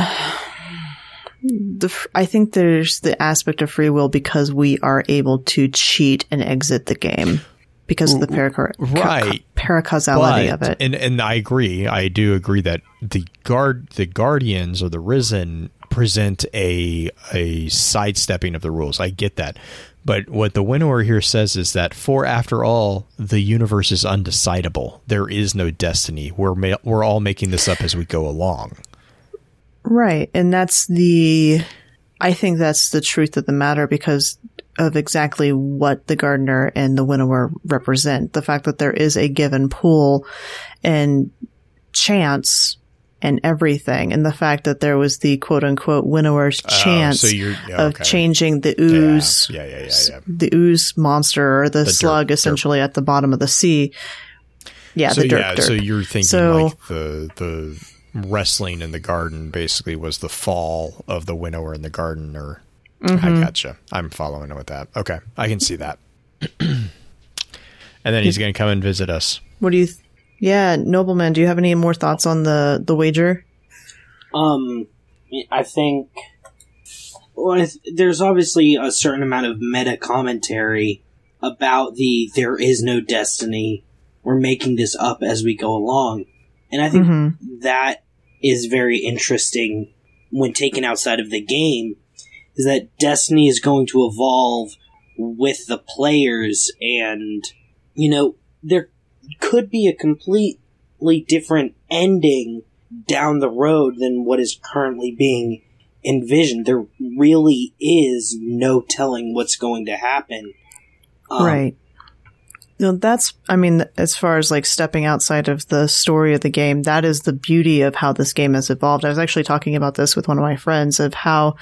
the I think there's the aspect of free will because we are able to cheat and exit the game because of the paraca- Right. paracausality of it. and and I agree. I do agree that the guard, the guardians or the risen present a a sidestepping of the rules. I get that, but what the winnower here says is that for after all, the universe is undecidable. There is no destiny. We're ma- we're all making this up as we go along. Right. And that's the, I think that's the truth of the matter because of exactly what the gardener and the winnower represent. The fact that there is a given pool and chance and everything. And the fact that there was the quote unquote winnower's chance Oh, so you're- yeah, of okay. changing the ooze, Yeah, yeah, the ooze monster or the, dirt- slug dirt. essentially at the bottom of the sea. Yeah, so the dirt, yeah, dirt. so you're thinking So- like the the wrestling in the garden basically was the fall of the winnower in the garden, or Mm-hmm. I gotcha. I'm following with that. Okay, I can see that. and then he's going to come and visit us. what do you, th- yeah, nobleman, do you have any more thoughts on the, the wager? Um, I think well, there's obviously a certain amount of meta commentary about the there is no destiny. We're making this up as we go along, and I think Mhm. that is very interesting when taken outside of the game. Is that destiny is going to evolve with the players, and you know there could be a completely different ending down the road than what is currently being envisioned. There really is no telling what's going to happen. Um, right. No, that's, I mean, as far as like stepping outside of the story of the game, that is the beauty of how this game has evolved. I was actually talking about this with one of my friends of how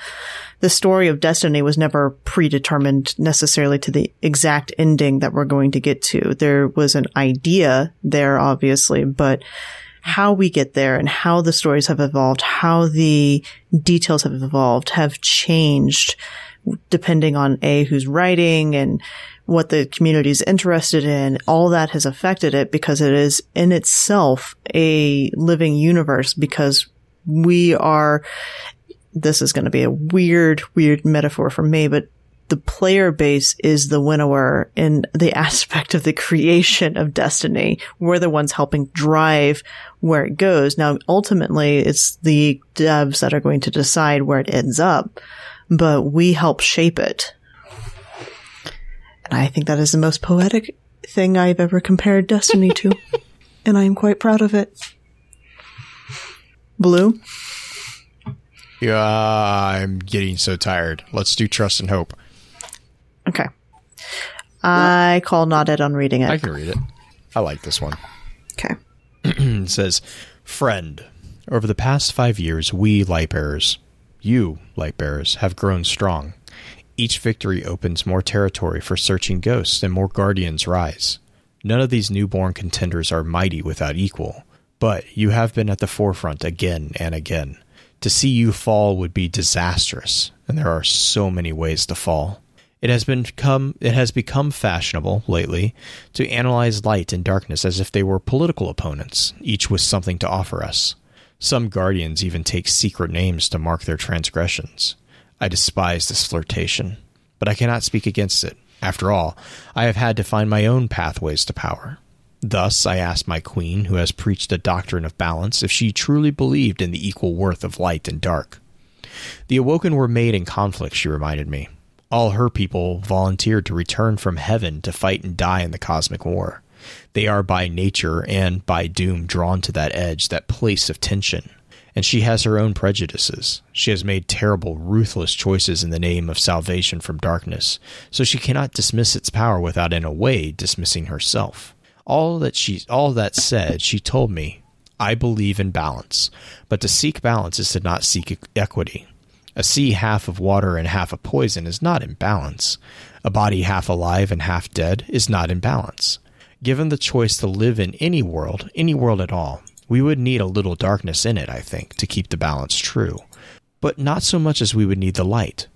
the story of Destiny was never predetermined necessarily to the exact ending that we're going to get to. There was an idea there, obviously, but how we get there and how the stories have evolved, how the details have evolved, have changed depending on A, who's writing and what the community is interested in. All that has affected it because it is in itself a living universe because we are, this is going to be a weird, weird metaphor for me, but the player base is the winnower in the aspect of the creation of Destiny. We're the ones helping drive where it goes. Now, ultimately, it's the devs that are going to decide where it ends up, but we help shape it. And I think that is the most poetic thing I've ever compared Destiny to. and I am quite proud of it. Blue? Yeah, I'm getting so tired. Let's do trust and hope. Okay. I call nodded on reading it. I can read it. I like this one. Okay. It says, Friend, over the past five years, we light bearers, you light bearers, have grown strong. Each victory opens more territory for searching ghosts and more guardians rise. None of these newborn contenders are mighty without equal, but you have been at the forefront again and again. To see you fall would be disastrous, and there are so many ways to fall. It has become it has become fashionable lately to analyze light and darkness as if they were political opponents, each with something to offer us. Some guardians even take secret names to mark their transgressions. I despise this flirtation, but I cannot speak against it. After all, I have had to find my own pathways to power. Thus, I asked my queen, who has preached a doctrine of balance, if she truly believed in the equal worth of light and dark. The Awoken were made in conflict, she reminded me. All her people volunteered to return from heaven to fight and die in the cosmic war. They are by nature and by doom drawn to that edge, that place of tension. And she has her own prejudices. She has made terrible, ruthless choices in the name of salvation from darkness, so she cannot dismiss its power without in a way dismissing herself. All that she all that said, she told me, I believe in balance, but to seek balance is to not seek equity. A sea half of water and half of poison is not in balance. A body half alive and half dead is not in balance. Given the choice to live in any world, any world at all, we would need a little darkness in it, I think, to keep the balance true. But not so much as we would need the light.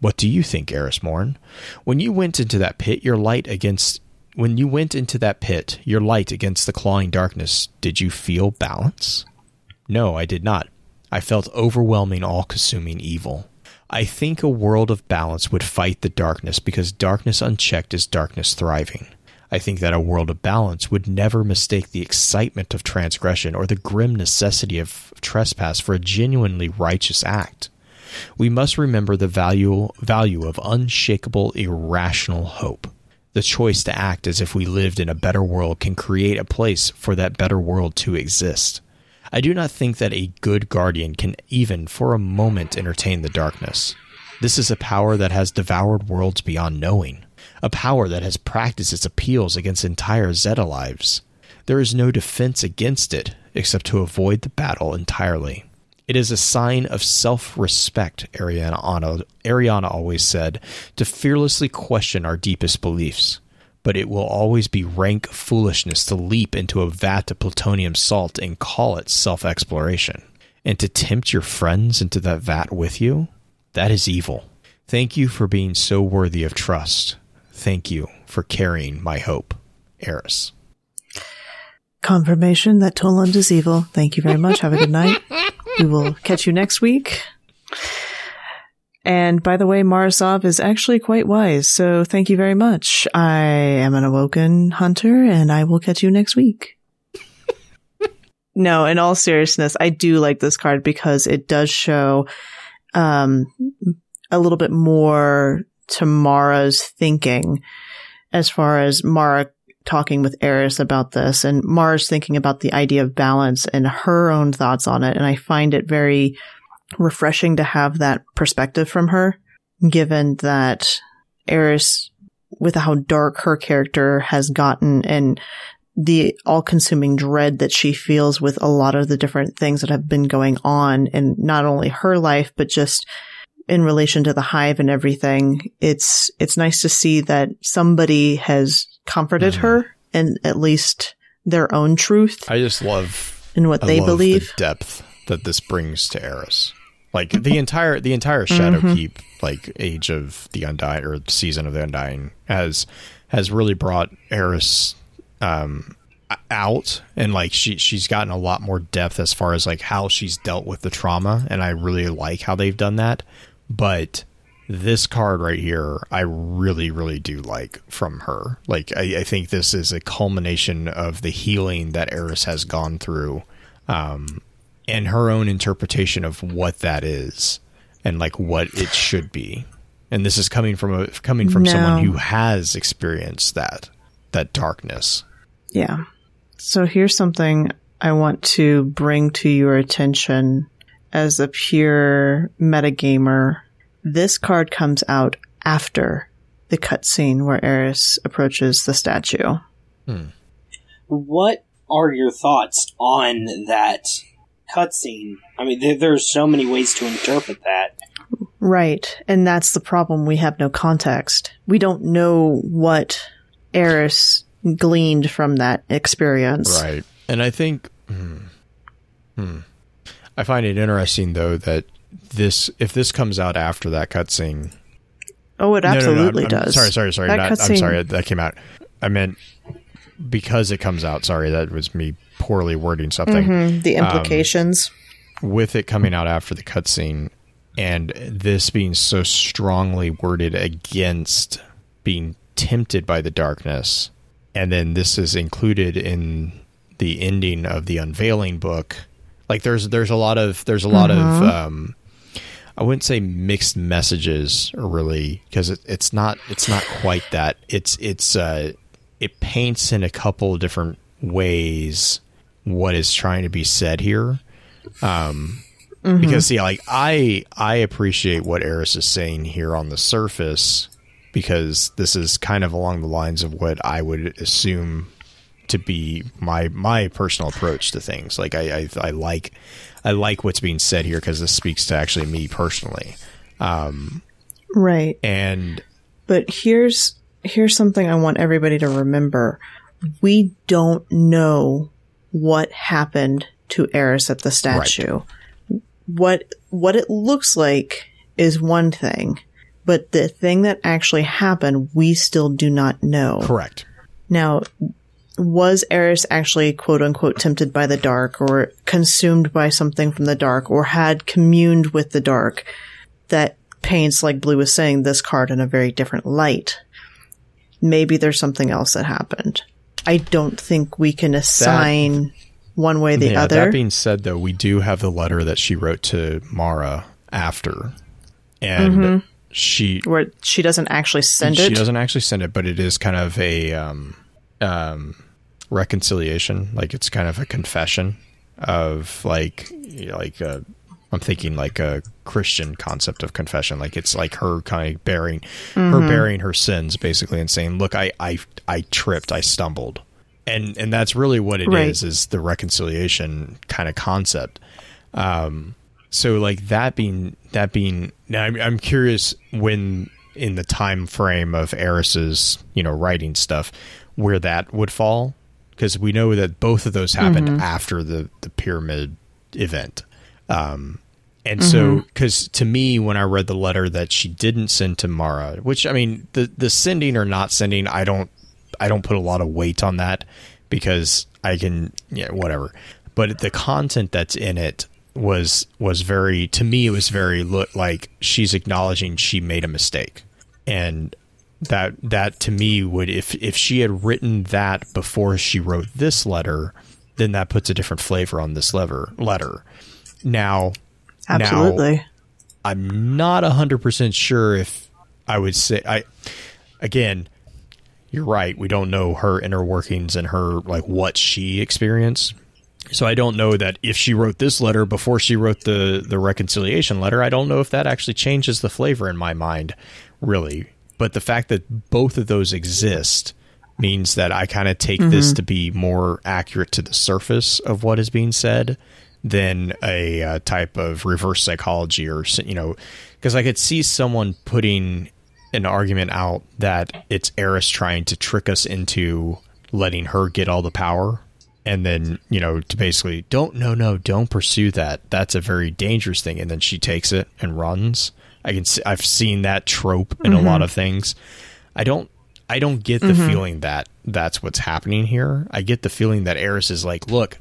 What do you think, Eris Morn? When you went into that pit, your light against when you went into that pit, your light against the clawing darkness, did you feel balance? No, I did not. I felt overwhelming, all consuming evil. I think a world of balance would fight the darkness because darkness unchecked is darkness thriving. I think that a world of balance would never mistake the excitement of transgression or the grim necessity of trespass for a genuinely righteous act. We must remember the value, value of unshakable, irrational hope. The choice to act as if we lived in a better world can create a place for that better world to exist. I do not think that a good guardian can even for a moment entertain the darkness. This is a power that has devoured worlds beyond knowing, a power that has practiced its appeals against entire zettalives. There is no defense against it except to avoid the battle entirely. It is a sign of self respect, Ariana, Ariana always said, to fearlessly question our deepest beliefs but it will always be rank foolishness to leap into a vat of plutonium salt and call it self exploration. And to tempt your friends into that vat with you? That is evil. Thank you for being so worthy of trust. Thank you for carrying my hope. Eris. Confirmation that Toland is evil. Thank you very much. Have a good night. We will catch you next week. And by the way, Mara Sov is actually quite wise, so thank you very much. I am an awoken hunter, and I will catch you next week. no, in all seriousness, I do like this card because it does show um, a little bit more to Mara's thinking as far as Mara talking with Eris about this and Mara's thinking about the idea of balance and her own thoughts on it. And I find it very refreshing to have that perspective from her, given that Eris, with how dark her character has gotten and the all consuming dread that she feels with a lot of the different things that have been going on in not only her life, but just in relation to the hive and everything. It's, it's nice to see that somebody has comforted mm-hmm. her and at least their own truth. I just love in what I they believe. The depth that this brings to Eris. Like the entire the entire Shadowkeep mm-hmm. like Age of the Undying or Season of the Undying has has really brought Eris um out and like she she's gotten a lot more depth as far as like how she's dealt with the trauma and I really like how they've done that. But this card right here, I really, really do like from her. Like, I, I think this is a culmination of the healing that Eris has gone through, um, and her own interpretation of what that is, and like what it should be. And this is coming from a coming from No. someone who has experienced that that darkness. Yeah. So here's something I want to bring to your attention as a pure metagamer. This card comes out after the cutscene where Eris approaches the statue. What are your thoughts on that cutscene? I mean, there, there's so many ways to interpret that. Right. And that's the problem. We have no context. We don't know what Eris gleaned from that experience. Right. And I think hmm, hmm. I find it interesting though that this if this comes out after that cutscene. Oh, it No, no, no, absolutely I'm- I'm does. Sorry, sorry, sorry. That Not, I'm sorry that came out. I meant because it comes out. Sorry, that was me poorly wording something. Mhm, The implications. With it coming out after the cutscene and this being so strongly worded against being tempted by the darkness, and then this is included in the ending of the unveiling book. Like there's there's a lot of there's a lot of um, I wouldn't say mixed messages really because it, it's not it's not quite that. It's it's uh, it paints in a couple of different ways what is trying to be said here. Um, because see, like I I appreciate what Eris is saying here on the surface because this is kind of along the lines of what I would assume to be my my personal approach to things. Like I I, I like I like what's being said here because this speaks to actually me personally. Um, Right. and But here's here's something I want everybody to remember. We don't know what happened to Eris at the statue. What what it looks like is one thing, but the thing that actually happened, we still do not know. correct. Now, was Eris actually quote unquote tempted by the dark or consumed by something from the dark or had communed with the dark that paints, like Blue was saying, this card in a very different light? Maybe there's something else that happened. I don't think we can assign one way or the yeah. other. That being said, though, we do have the letter that she wrote to Mara after, and she where she doesn't actually send she it. doesn't actually send it, but it is kind of a um, um, reconciliation. Like it's kind of a confession of like like uh, I'm thinking like a Christian concept of confession. Like it's like her kind of bearing her bearing her sins basically and saying, "Look, I I I tripped, I stumbled." And and that's really what it is Right. is the reconciliation kind of concept. Um, so like that being that being now I'm, I'm curious when in the time frame of Eris's you know writing stuff where that would fall because we know that both of those happened after the the pyramid event. Um and so because to me when i read the letter that she didn't send to mara which i mean the the sending or not sending i don't i don't put a lot of weight on that because i can yeah whatever. But the content that's in it was was very to me it was very look like she's acknowledging she made a mistake. And that that to me would if if she had written that before she wrote this letter then that puts a different flavor on this lever letter. Now now, Absolutely. I'm not 100% sure if I would say I again you're right. We don't know her inner workings and her like what she experienced. So I don't know that if she wrote this letter before she wrote the the reconciliation letter I don't know if that actually changes the flavor in my mind really but the fact that both of those exist means that I kind of take this to be more accurate to the surface of what is being said than a uh, type of reverse psychology or you know because I could see someone putting an argument out that it's Eris trying to trick us into letting her get all the power and then you know to basically don't no no don't pursue that. That's a very dangerous thing. And then she takes it and runs i can see, i've seen that trope in a lot of things i don't i don't get the feeling that that's what's happening here i get the feeling that eris is like look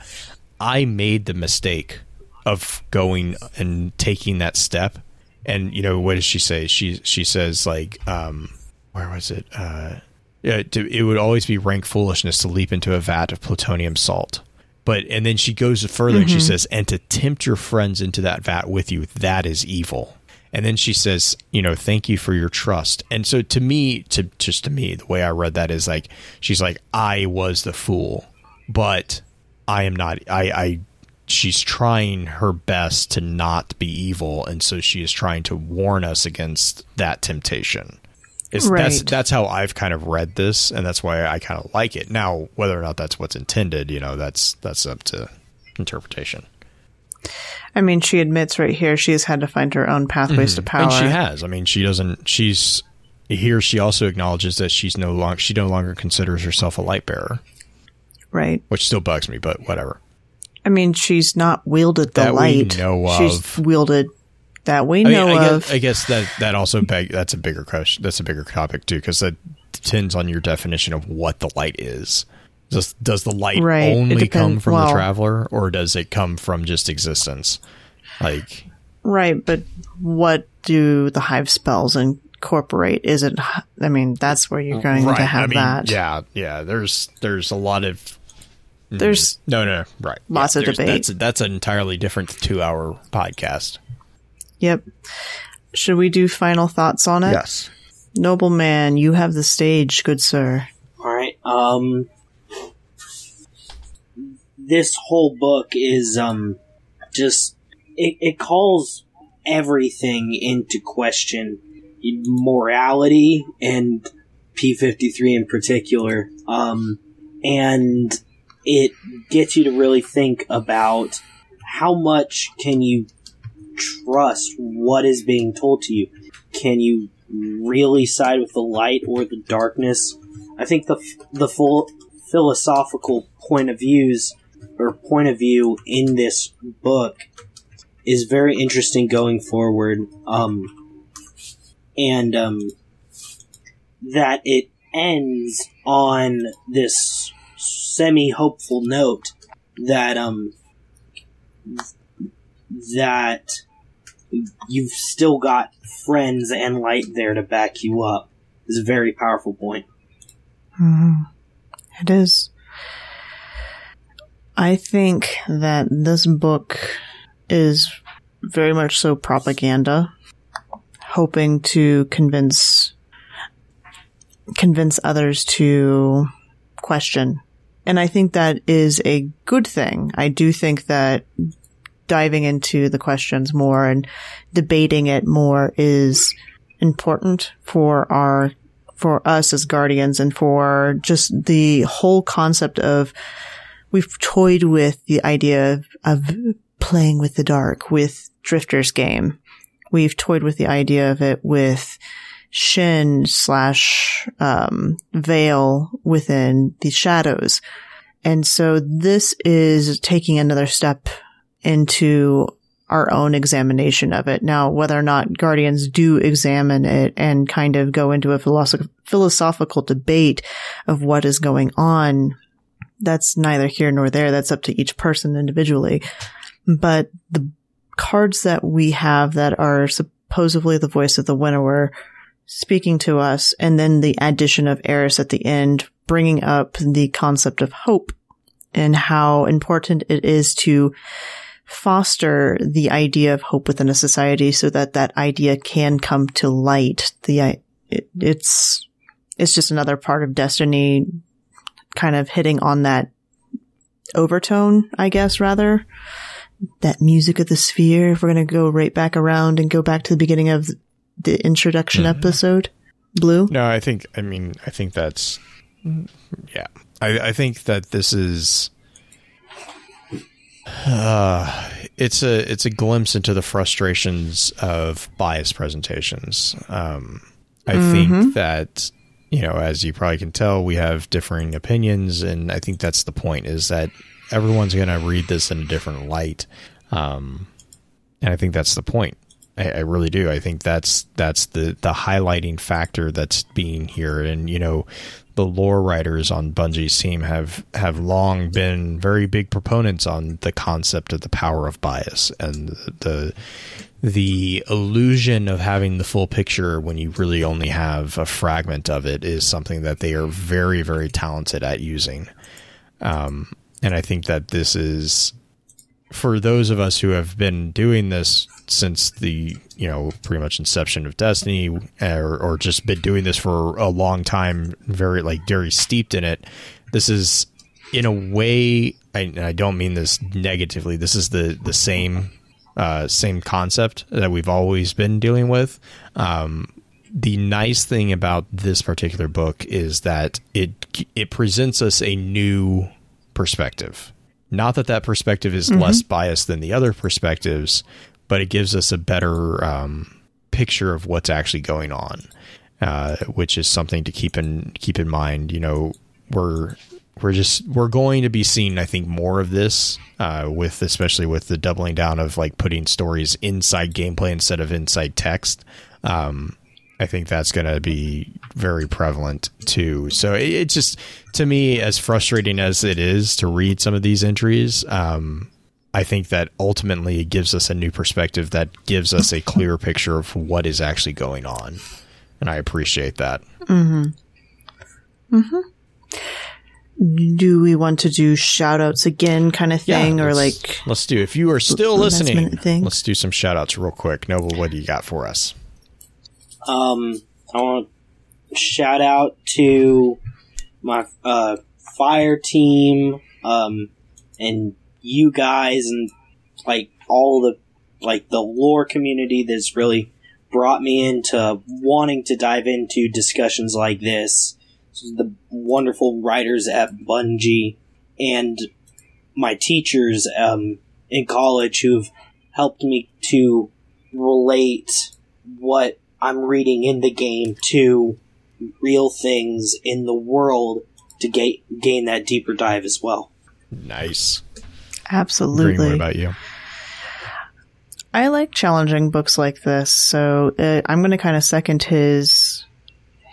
i made the mistake of going and taking that step and you know what does she say? She she says like, um, where was it? Uh, yeah, to, it would always be rank foolishness to leap into a vat of plutonium salt. But and then she goes further and she says, and to tempt your friends into that vat with you, that is evil. And then she says, you know, thank you for your trust. And so to me, to just to me, the way I read that is like she's like, I was the fool, but I am not. I, I she's trying her best to not be evil, and so she is trying to warn us against that temptation. It's, That's that's how I've kind of read this, and that's why I kind of like it. Now, whether or not that's what's intended, you know, that's that's up to interpretation. I mean, she admits right here she has had to find her own pathways to power. And she has. I mean, she doesn't. She's here. She also acknowledges that she's no longer. She no longer considers herself a light bearer, right. which still bugs me. But whatever. I mean, she's not wielded the That we light. know She's wielded that we I mean, know I of. guess, I guess that that also beg, that's a bigger question. That's a bigger topic too, because that depends on your definition of what the light is. Does does the light Right. Only come from well- the traveler, or does it come from just existence? Like, right, but what do the hive spells incorporate? Is it? I mean, that's where you're going to have I mean, that. yeah, yeah. There's there's a lot of There's no, no, right. Lots of debate. That's that's an entirely different two hour podcast. yep. Should we do final thoughts on it? Yes. Nobleman, you have the stage, good sir. All right. Um, this whole book is um just it, it calls everything into question, morality and P fifty three in particular. Um, and it gets you to really think about how much can you trust what is being told to you. Can you really side with the light or the darkness? I think the the full philosophical point of views or point of view in this book is very interesting going forward. Um, and um, that it ends on this semi hopeful note that um that you've still got friends and light there to back you up is a very powerful point. It is. I think that this book is very much so propaganda, hoping to convince convince others to question. And I think that is a good thing. I do think that diving into the questions more and debating it more is important for our for us as guardians and for just the whole concept of we've toyed with the idea of, of playing with the dark with Drifter's game. We've toyed with the idea of it with Shin slash um, Veil within the shadows. And so this is taking another step into our own examination of it. Now, whether or not guardians do examine it and kind of go into a philosoph- philosophical debate of what is going on, that's neither here nor there. That's up to each person individually. But the cards that we have that are supposedly the voice of the winnower speaking to us, and then the addition of Eris at the end, bringing up the concept of hope and how important it is to foster the idea of hope within a society so that that idea can come to light. The it, it's it's just another part of destiny, kind of hitting on that overtone, I guess, rather that music of the sphere. If we're gonna go right back around and go back to the beginning of the introduction episode, Blue. No, I think. I mean, I think that's. Yeah, I, I think that this is. Uh, it's a it's a glimpse into the frustrations of biased presentations. Um, I think that you know, as you probably can tell, we have differing opinions, and I think that's the point: is that everyone's going to read this in a different light, um, and I think that's the point. I, I really do. I think that's that's the the highlighting factor that's being here, and you know, the lore writers on Bungie's team have have long been very big proponents on the concept of the power of bias and the the illusion of having the full picture when you really only have a fragment of it is something that they are very very talented at using. Um, and I think that this is for those of us who have been doing this since the you know pretty much inception of Destiny, or, or just been doing this for a long time, very like very steeped in it. This is in a way, I, I don't mean this negatively. This is the the same uh, same concept that we've always been dealing with. Um, the nice thing about this particular book is that it it presents us a new perspective. Not that that perspective is mm-hmm. less biased than the other perspectives, but it gives us a better um, picture of what's actually going on, uh, which is something to keep in keep in mind. You know, we're we're just we're going to be seeing, I think, more of this uh, with especially with the doubling down of like putting stories inside gameplay instead of inside text. Um, I think that's going to be very prevalent too. So it, it, just, to me, as frustrating as it is to read some of these entries, um, I think that ultimately it gives us a new perspective that gives us a clearer picture of what is actually going on, and I appreciate that. Hmm. Hmm. Do we want to do shout outs again, kind of thing, yeah, or like? Let's do. If you are still listening, let's do some shout outs real quick. Noble, what do you got for us? Um, I want to shout out to my uh, fire team um, and you guys and like all the like the lore community that's really brought me into wanting to dive into discussions like this. The wonderful writers at Bungie and my teachers um, in college who've helped me to relate what I'm reading in the game to real things in the world to ga- gain that deeper dive as well. Nice. Absolutely. Green, what about you? I like challenging books like this, so uh, I'm going to kind of second his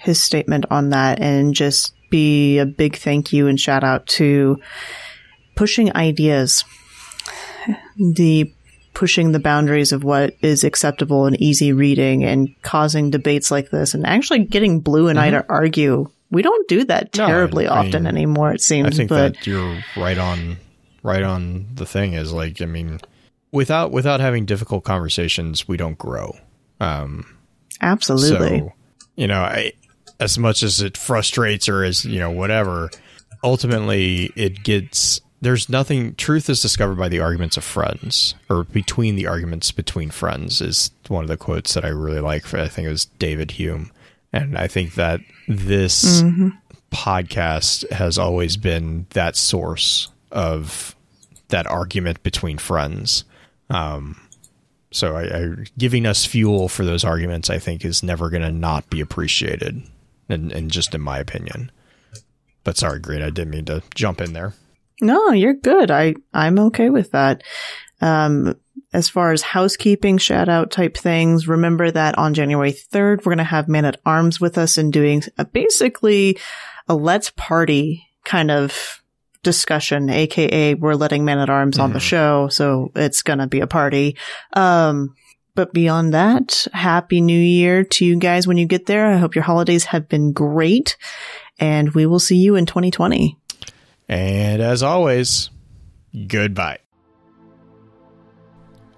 his statement on that and just be a big thank you and shout out to pushing ideas. The pushing the boundaries of what is acceptable and easy reading and causing debates like this and actually getting Blue and mm-hmm. I to argue. We don't do that terribly no, often mean, anymore, it seems. I think but that you're right on right on the thing is like I mean without without having difficult conversations, we don't grow. Um Absolutely. So, you know, I as much as it frustrates or as, you know, whatever, ultimately it gets there's nothing truth is discovered by the arguments of friends or between the arguments between friends is one of the quotes that i really like for i think it was david hume and i think that this mm-hmm. podcast has always been that source of that argument between friends um, so I, I, giving us fuel for those arguments i think is never going to not be appreciated and, and just in my opinion but sorry green i didn't mean to jump in there no, you're good. I, I'm okay with that. Um, as far as housekeeping shout out type things, remember that on January 3rd, we're going to have Man at Arms with us and doing a, basically a let's party kind of discussion, aka we're letting Man at Arms mm-hmm. on the mm-hmm. show. So it's going to be a party. Um, but beyond that, happy new year to you guys when you get there. I hope your holidays have been great and we will see you in 2020. And as always, goodbye.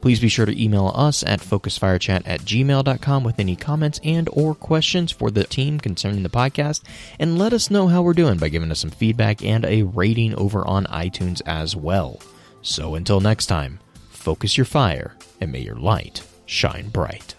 Please be sure to email us at focusfirechat at gmail.com with any comments and or questions for the team concerning the podcast, and let us know how we're doing by giving us some feedback and a rating over on iTunes as well. So until next time, focus your fire and may your light shine bright.